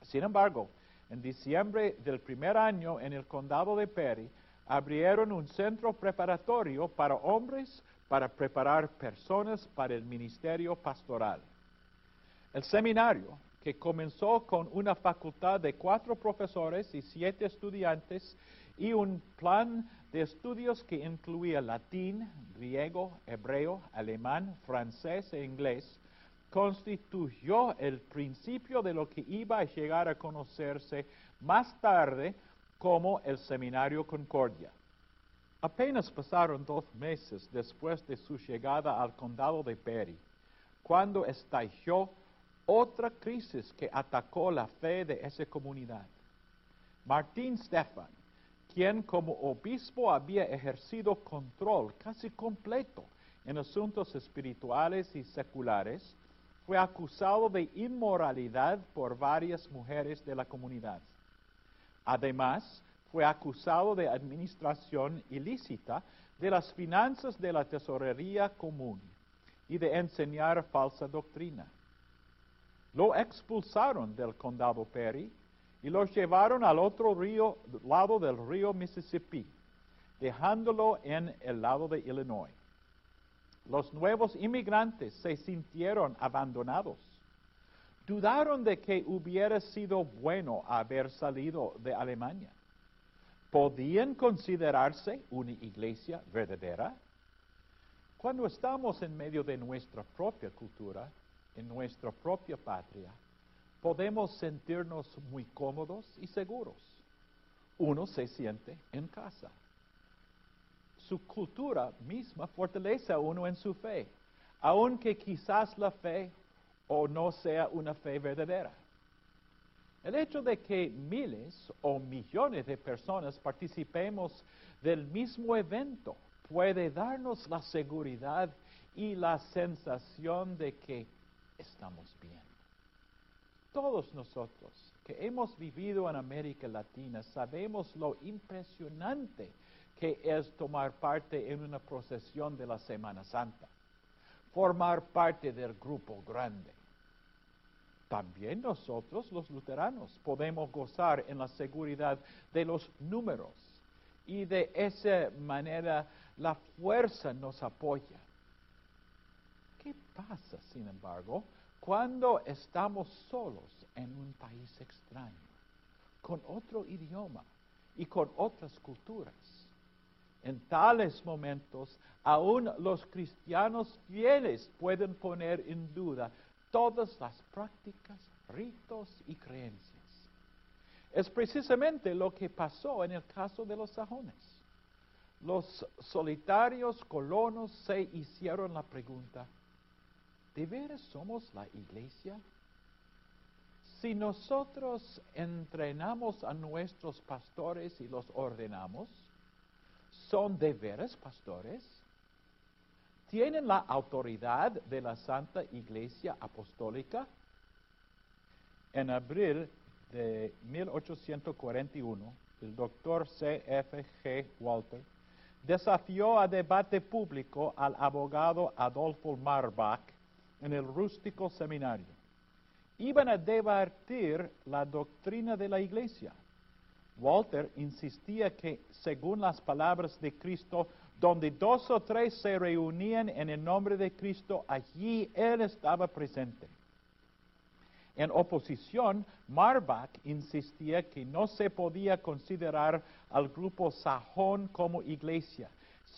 Sin embargo, en diciembre del primer año en el condado de Perry, abrieron un centro preparatorio para hombres para preparar personas para el ministerio pastoral. El seminario que comenzó con una facultad de cuatro profesores y siete estudiantes y un plan de estudios que incluía latín, griego, hebreo, alemán, francés e inglés, constituyó el principio de lo que iba a llegar a conocerse más tarde como el Seminario Concordia. Apenas pasaron dos meses después de su llegada al condado de Perry, cuando estalló otra crisis que atacó la fe de esa comunidad. Martín Stefan, quien como obispo había ejercido control casi completo en asuntos espirituales y seculares, fue acusado de inmoralidad por varias mujeres de la comunidad. Además, fue acusado de administración ilícita de las finanzas de la tesorería común y de enseñar falsa doctrina. Lo expulsaron del condado Perry y lo llevaron al otro lado del río Mississippi, dejándolo en el lado de Illinois. Los nuevos inmigrantes se sintieron abandonados. Dudaron de que hubiera sido bueno haber salido de Alemania. ¿Podían considerarse una iglesia verdadera? Cuando estamos en medio de nuestra propia cultura, en nuestra propia patria, podemos sentirnos muy cómodos y seguros. Uno se siente en casa. Su cultura misma fortalece a uno en su fe, aunque quizás la fe o no sea una fe verdadera. El hecho de que miles o millones de personas participemos del mismo evento puede darnos la seguridad y la sensación de que estamos bien. Todos nosotros que hemos vivido en América Latina sabemos lo impresionante que es tomar parte en una procesión de la Semana Santa, formar parte del grupo grande. también nosotros los luteranos podemos gozar en la seguridad de los números y de esa manera la fuerza nos apoya. ¿Qué pasa, sin embargo, cuando estamos solos en un país extraño, con otro idioma y con otras culturas? En tales momentos, aún los cristianos fieles pueden poner en duda todas las prácticas, ritos y creencias. Es precisamente lo que pasó en el caso de los sajones. Los solitarios colonos se hicieron la pregunta, ¿de veras somos la iglesia? Si nosotros entrenamos a nuestros pastores y los ordenamos, ¿son de veras pastores? ¿Tienen la autoridad de la Santa Iglesia Apostólica? En abril de 1841, el doctor C. F. G. Walter desafió a debate público al abogado Adolfo Marbach en el rústico seminario. Iban a debatir la doctrina de la iglesia. Walter insistía que, según las palabras de Cristo, donde dos o tres se reunían en el nombre de Cristo, allí Él estaba presente. En oposición, Marbach insistía que no se podía considerar al grupo sajón como iglesia,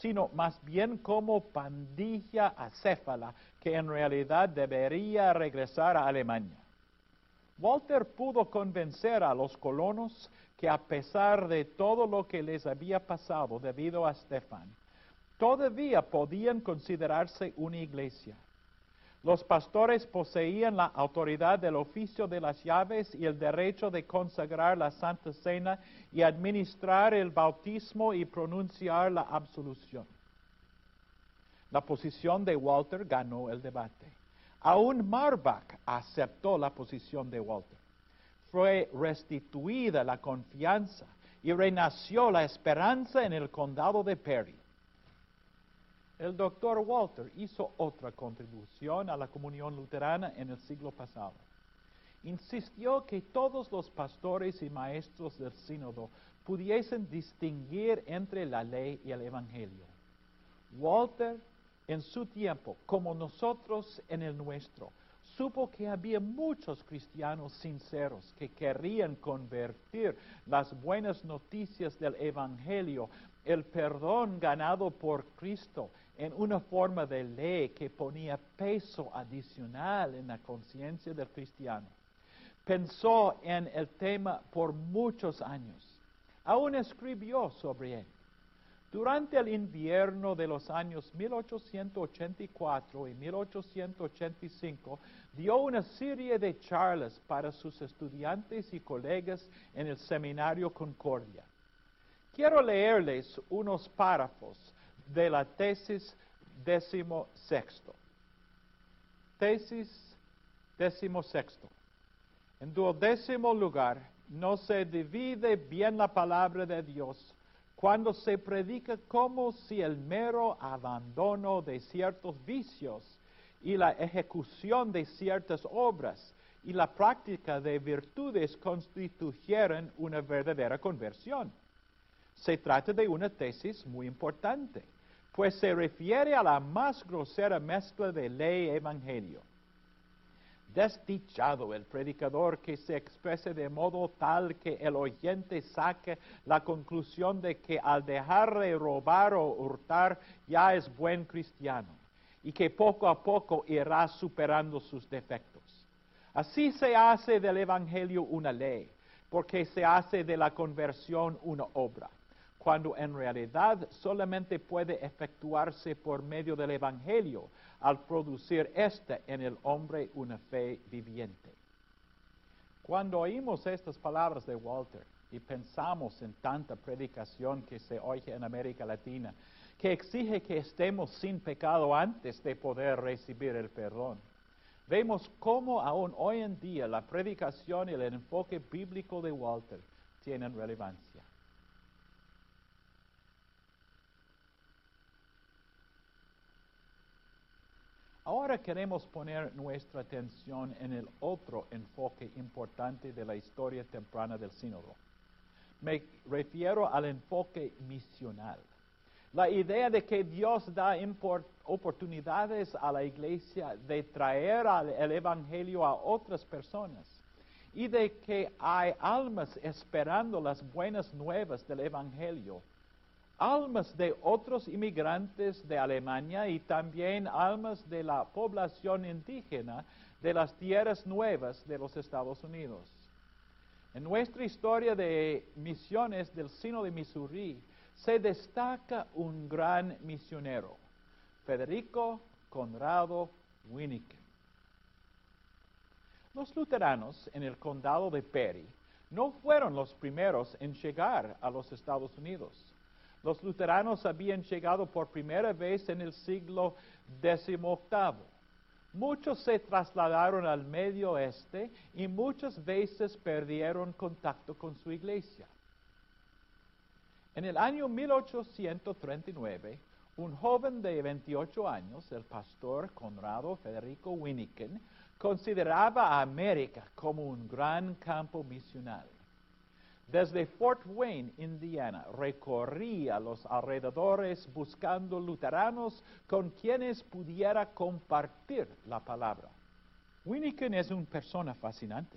sino más bien como pandilla acéfala que en realidad debería regresar a Alemania. Walter pudo convencer a los colonos que a pesar de todo lo que les había pasado debido a Stefan, todavía podían considerarse una iglesia. Los pastores poseían la autoridad del oficio de las llaves y el derecho de consagrar la Santa Cena y administrar el bautismo y pronunciar la absolución. La posición de Walter ganó el debate. Aún Marbach aceptó la posición de Walter. Fue restituida la confianza y renació la esperanza en el condado de Perry el doctor Walter hizo otra contribución a la comunión luterana en el siglo pasado. Insistió que todos los pastores y maestros del sínodo pudiesen distinguir entre la ley y el evangelio. Walter, en su tiempo, como nosotros en el nuestro, supo que había muchos cristianos sinceros que querían convertir las buenas noticias del Evangelio, el perdón ganado por Cristo, en una forma de ley que ponía peso adicional en la conciencia del cristiano. Pensó en el tema por muchos años. Aún escribió sobre él. Durante el invierno de los años 1884 y 1885, dio una serie de charlas para sus estudiantes y colegas en el Seminario Concordia. Quiero leerles unos párrafos de la tesis décimo sexto. Tesis décimo sexto. En duodécimo lugar, no se divide bien la palabra de Dios cuando se predica como si el mero abandono de ciertos vicios y la ejecución de ciertas obras y la práctica de virtudes constituyeran una verdadera conversión. Se trata de una tesis muy importante pues se refiere a la más grosera mezcla de ley y evangelio. Desdichado el predicador que se exprese de modo tal que el oyente saque la conclusión de que al dejar de robar o hurtar ya es buen cristiano y que poco a poco irá superando sus defectos. Así se hace del Evangelio una ley, porque se hace de la conversión una obra cuando en realidad solamente puede efectuarse por medio del Evangelio al producir éste en el hombre una fe viviente. Cuando oímos estas palabras de Walter y pensamos en tanta predicación que se oye en América Latina, que exige que estemos sin pecado antes de poder recibir el perdón, vemos cómo aún hoy en día la predicación y el enfoque bíblico de Walter tienen relevancia. Ahora queremos poner nuestra atención en el otro enfoque importante de la historia temprana del sínodo. Me refiero al enfoque misional. La idea de que Dios da oportunidades a la iglesia de traer el Evangelio a otras personas y de que hay almas esperando las buenas nuevas del Evangelio. Almas de otros inmigrantes de Alemania y también almas de la población indígena de las tierras nuevas de los Estados Unidos. En nuestra historia de misiones del Sino de Missouri se destaca un gran misionero, Federico Conrado Winniken. Los luteranos en el condado de Perry no fueron los primeros en llegar a los Estados Unidos. Los luteranos habían llegado por primera vez en el siglo XVIII. Muchos se trasladaron al medio oeste y muchas veces perdieron contacto con su iglesia. En el año 1839, un joven de 28 años, el pastor Conrado Federico Winniken, consideraba a América como un gran campo misional. Desde Fort Wayne, Indiana, recorría los alrededores buscando luteranos con quienes pudiera compartir la palabra. Winniken es una persona fascinante.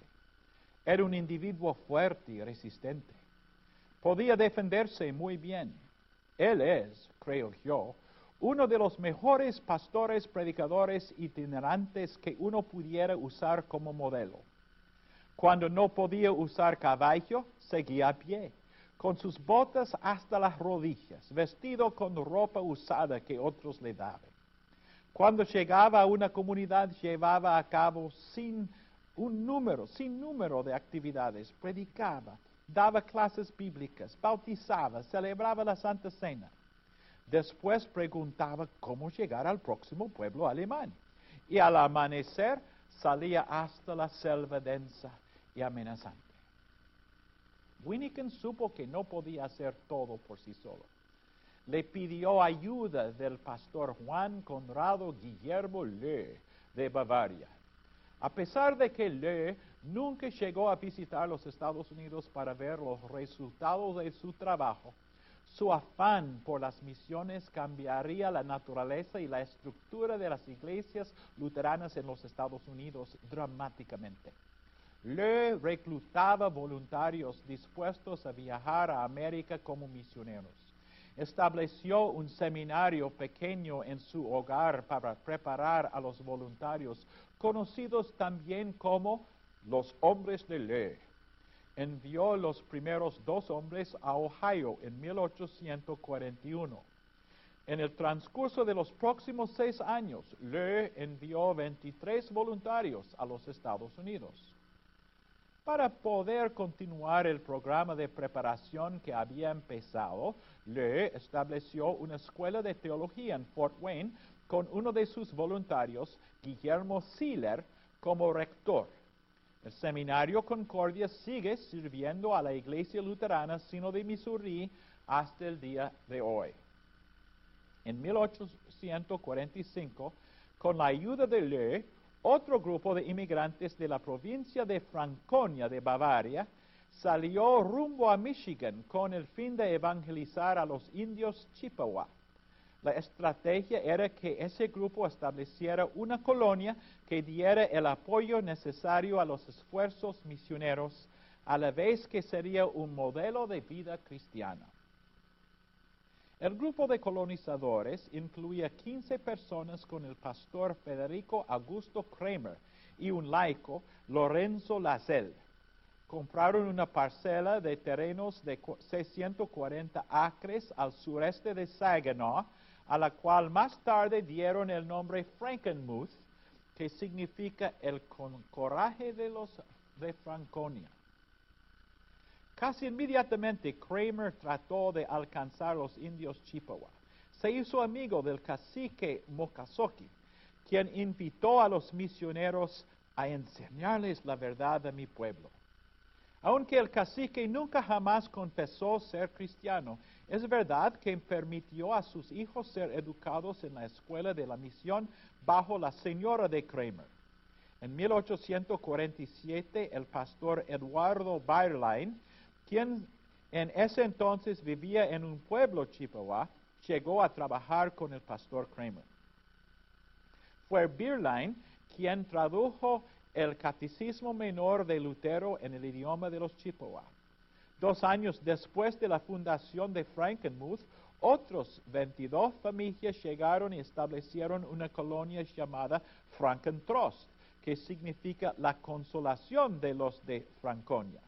Era un individuo fuerte y resistente. Podía defenderse muy bien. Él es, creo yo, uno de los mejores pastores predicadores itinerantes que uno pudiera usar como modelo. Cuando no podía usar caballo, seguía a pie, con sus botas hasta las rodillas, vestido con ropa usada que otros le daban. Cuando llegaba a una comunidad, llevaba a cabo sin un número, sin número de actividades, predicaba, daba clases bíblicas, bautizaba, celebraba la Santa Cena. Después preguntaba cómo llegar al próximo pueblo alemán. Y al amanecer salía hasta la selva densa y amenazante. Winniken supo que no podía hacer todo por sí solo. Le pidió ayuda del pastor Juan Conrado Guillermo Le de Bavaria. A pesar de que Le nunca llegó a visitar los Estados Unidos para ver los resultados de su trabajo, su afán por las misiones cambiaría la naturaleza y la estructura de las iglesias luteranas en los Estados Unidos dramáticamente. Le reclutaba voluntarios dispuestos a viajar a América como misioneros. Estableció un seminario pequeño en su hogar para preparar a los voluntarios, conocidos también como los hombres de Le. Envió los primeros dos hombres a Ohio en 1841. En el transcurso de los próximos seis años, Le envió 23 voluntarios a los Estados Unidos. Para poder continuar el programa de preparación que había empezado, Le estableció una escuela de teología en Fort Wayne con uno de sus voluntarios, Guillermo Siller, como rector. El seminario Concordia sigue sirviendo a la iglesia luterana sino de Missouri hasta el día de hoy. En 1845, con la ayuda de Le, otro grupo de inmigrantes de la provincia de Franconia de Bavaria salió rumbo a Michigan con el fin de evangelizar a los indios Chippewa. La estrategia era que ese grupo estableciera una colonia que diera el apoyo necesario a los esfuerzos misioneros, a la vez que sería un modelo de vida cristiana. El grupo de colonizadores incluía 15 personas con el pastor Federico Augusto Kramer y un laico, Lorenzo Lazel. Compraron una parcela de terrenos de 640 acres al sureste de Saginaw, a la cual más tarde dieron el nombre Frankenmuth, que significa el coraje de los de Franconia. Casi inmediatamente Kramer trató de alcanzar los indios Chippewa. Se hizo amigo del cacique Mokasoki, quien invitó a los misioneros a enseñarles la verdad de mi pueblo. Aunque el cacique nunca jamás confesó ser cristiano, es verdad que permitió a sus hijos ser educados en la escuela de la misión bajo la señora de Kramer. En 1847, el pastor Eduardo Bayerlein, quien en ese entonces vivía en un pueblo chippewa, llegó a trabajar con el pastor Kramer. Fue Bayerlein quien tradujo el Catecismo Menor de Lutero en el idioma de los Chippewa. Dos años después de la fundación de Frankenmuth, otros 22 familias llegaron y establecieron una colonia llamada Frankentrost, que significa la consolación de los de Franconia.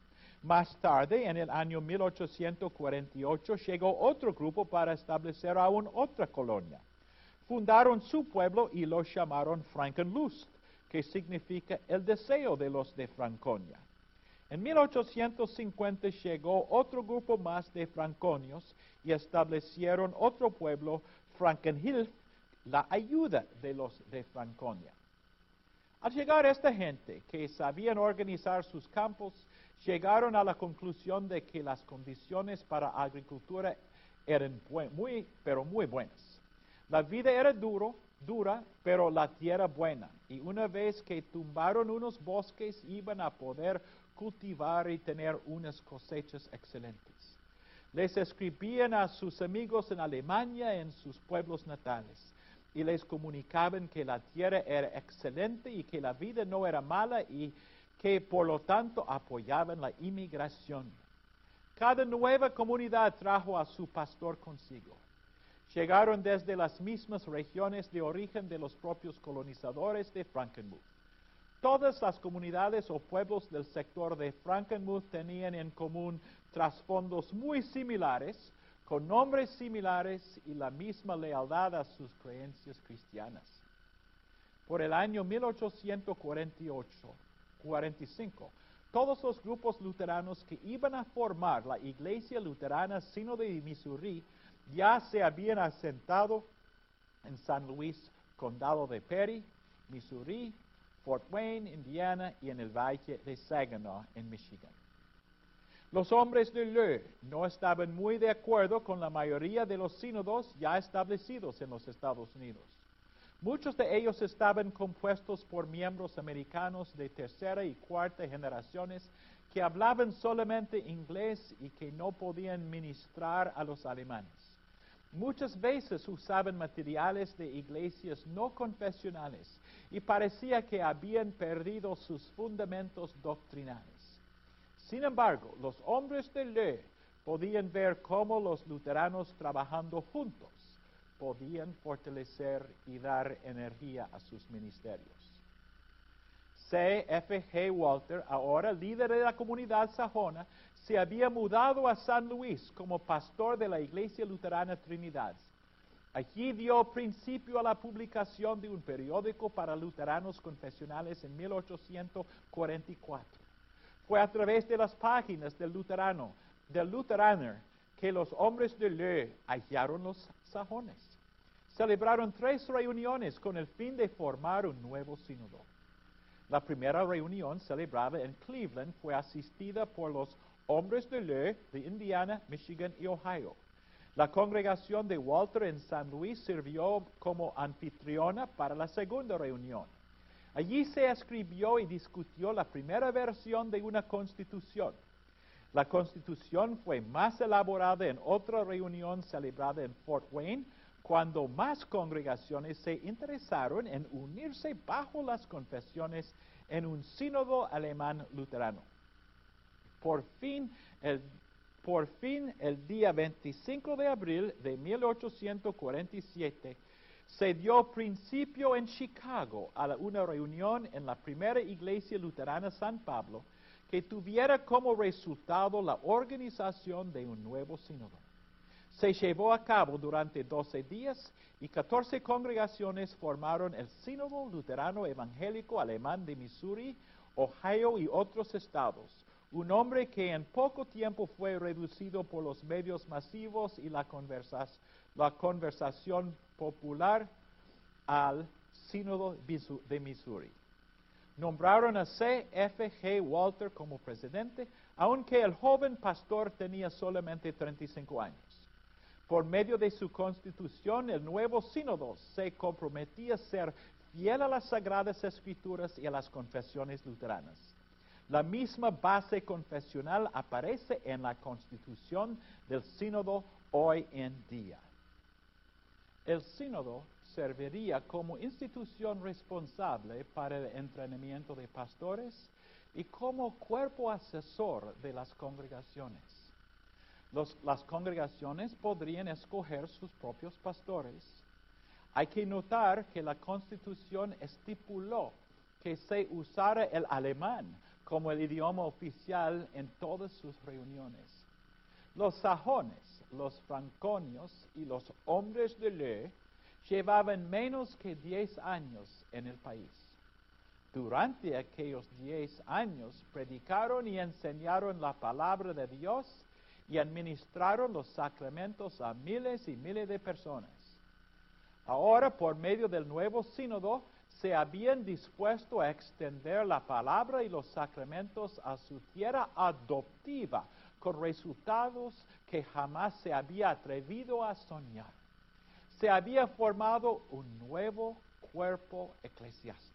Más tarde, en el año 1848, llegó otro grupo para establecer aún otra colonia. Fundaron su pueblo y lo llamaron Frankenlust que significa el deseo de los de Franconia. En 1850 llegó otro grupo más de franconios y establecieron otro pueblo, Frankenhilf, la ayuda de los de Franconia. Al llegar esta gente que sabían organizar sus campos, llegaron a la conclusión de que las condiciones para agricultura eran muy, pero muy buenas. La vida era duro, dura, pero la tierra buena. Y una vez que tumbaron unos bosques, iban a poder cultivar y tener unas cosechas excelentes. Les escribían a sus amigos en Alemania, en sus pueblos natales, y les comunicaban que la tierra era excelente y que la vida no era mala y que por lo tanto apoyaban la inmigración. Cada nueva comunidad trajo a su pastor consigo llegaron desde las mismas regiones de origen de los propios colonizadores de Frankenmuth. Todas las comunidades o pueblos del sector de Frankenmuth tenían en común trasfondos muy similares, con nombres similares y la misma lealtad a sus creencias cristianas. Por el año 1848-45, todos los grupos luteranos que iban a formar la Iglesia Luterana Sino de Missouri ya se habían asentado en San Luis, condado de Perry, Missouri, Fort Wayne, Indiana y en el Valle de Saginaw, en Michigan. Los hombres de Leu no estaban muy de acuerdo con la mayoría de los sínodos ya establecidos en los Estados Unidos. Muchos de ellos estaban compuestos por miembros americanos de tercera y cuarta generaciones que hablaban solamente inglés y que no podían ministrar a los alemanes. Muchas veces usaban materiales de iglesias no confesionales y parecía que habían perdido sus fundamentos doctrinales. Sin embargo, los hombres de ley podían ver cómo los luteranos trabajando juntos podían fortalecer y dar energía a sus ministerios. C. F. G. Walter, ahora líder de la comunidad sajona, se había mudado a San Luis como pastor de la Iglesia Luterana Trinidad. Allí dio principio a la publicación de un periódico para luteranos confesionales en 1844. Fue a través de las páginas del luterano, del luteraner, que los hombres de Leu hallaron los sajones. Celebraron tres reuniones con el fin de formar un nuevo sínodo. La primera reunión celebrada en Cleveland fue asistida por los hombres de ley de Indiana, Michigan y Ohio. La congregación de Walter en San Luis sirvió como anfitriona para la segunda reunión. Allí se escribió y discutió la primera versión de una constitución. La constitución fue más elaborada en otra reunión celebrada en Fort Wayne, cuando más congregaciones se interesaron en unirse bajo las confesiones en un sínodo alemán luterano. Por fin, el, por fin, el día 25 de abril de 1847, se dio principio en Chicago a una reunión en la primera iglesia luterana San Pablo que tuviera como resultado la organización de un nuevo sínodo. Se llevó a cabo durante 12 días y 14 congregaciones formaron el Sínodo Luterano Evangélico Alemán de Missouri, Ohio y otros estados, un hombre que en poco tiempo fue reducido por los medios masivos y la, conversación popular al sínodo de Missouri. Nombraron a C. F. G. Walter como presidente, aunque el joven pastor tenía solamente 35 años. Por medio de su constitución, el nuevo sínodo se comprometía a ser fiel a las sagradas escrituras y a las confesiones luteranas. La misma base confesional aparece en la constitución del sínodo hoy en día. El sínodo serviría como institución responsable para el entrenamiento de pastores y como cuerpo asesor de las congregaciones. las congregaciones podrían escoger sus propios pastores. Hay que notar que la constitución estipuló que se usara el alemán como el idioma oficial en todas sus reuniones. Los sajones, los franconios y los hombres de ley llevaban menos que 10 años en el país. Durante aquellos 10 años predicaron y enseñaron la palabra de Dios y administraron los sacramentos a miles y miles de personas. Ahora, por medio del nuevo sínodo, se habían dispuesto a extender la palabra y los sacramentos a su tierra adoptiva, con resultados que jamás se había atrevido a soñar se había formado un nuevo cuerpo eclesiástico.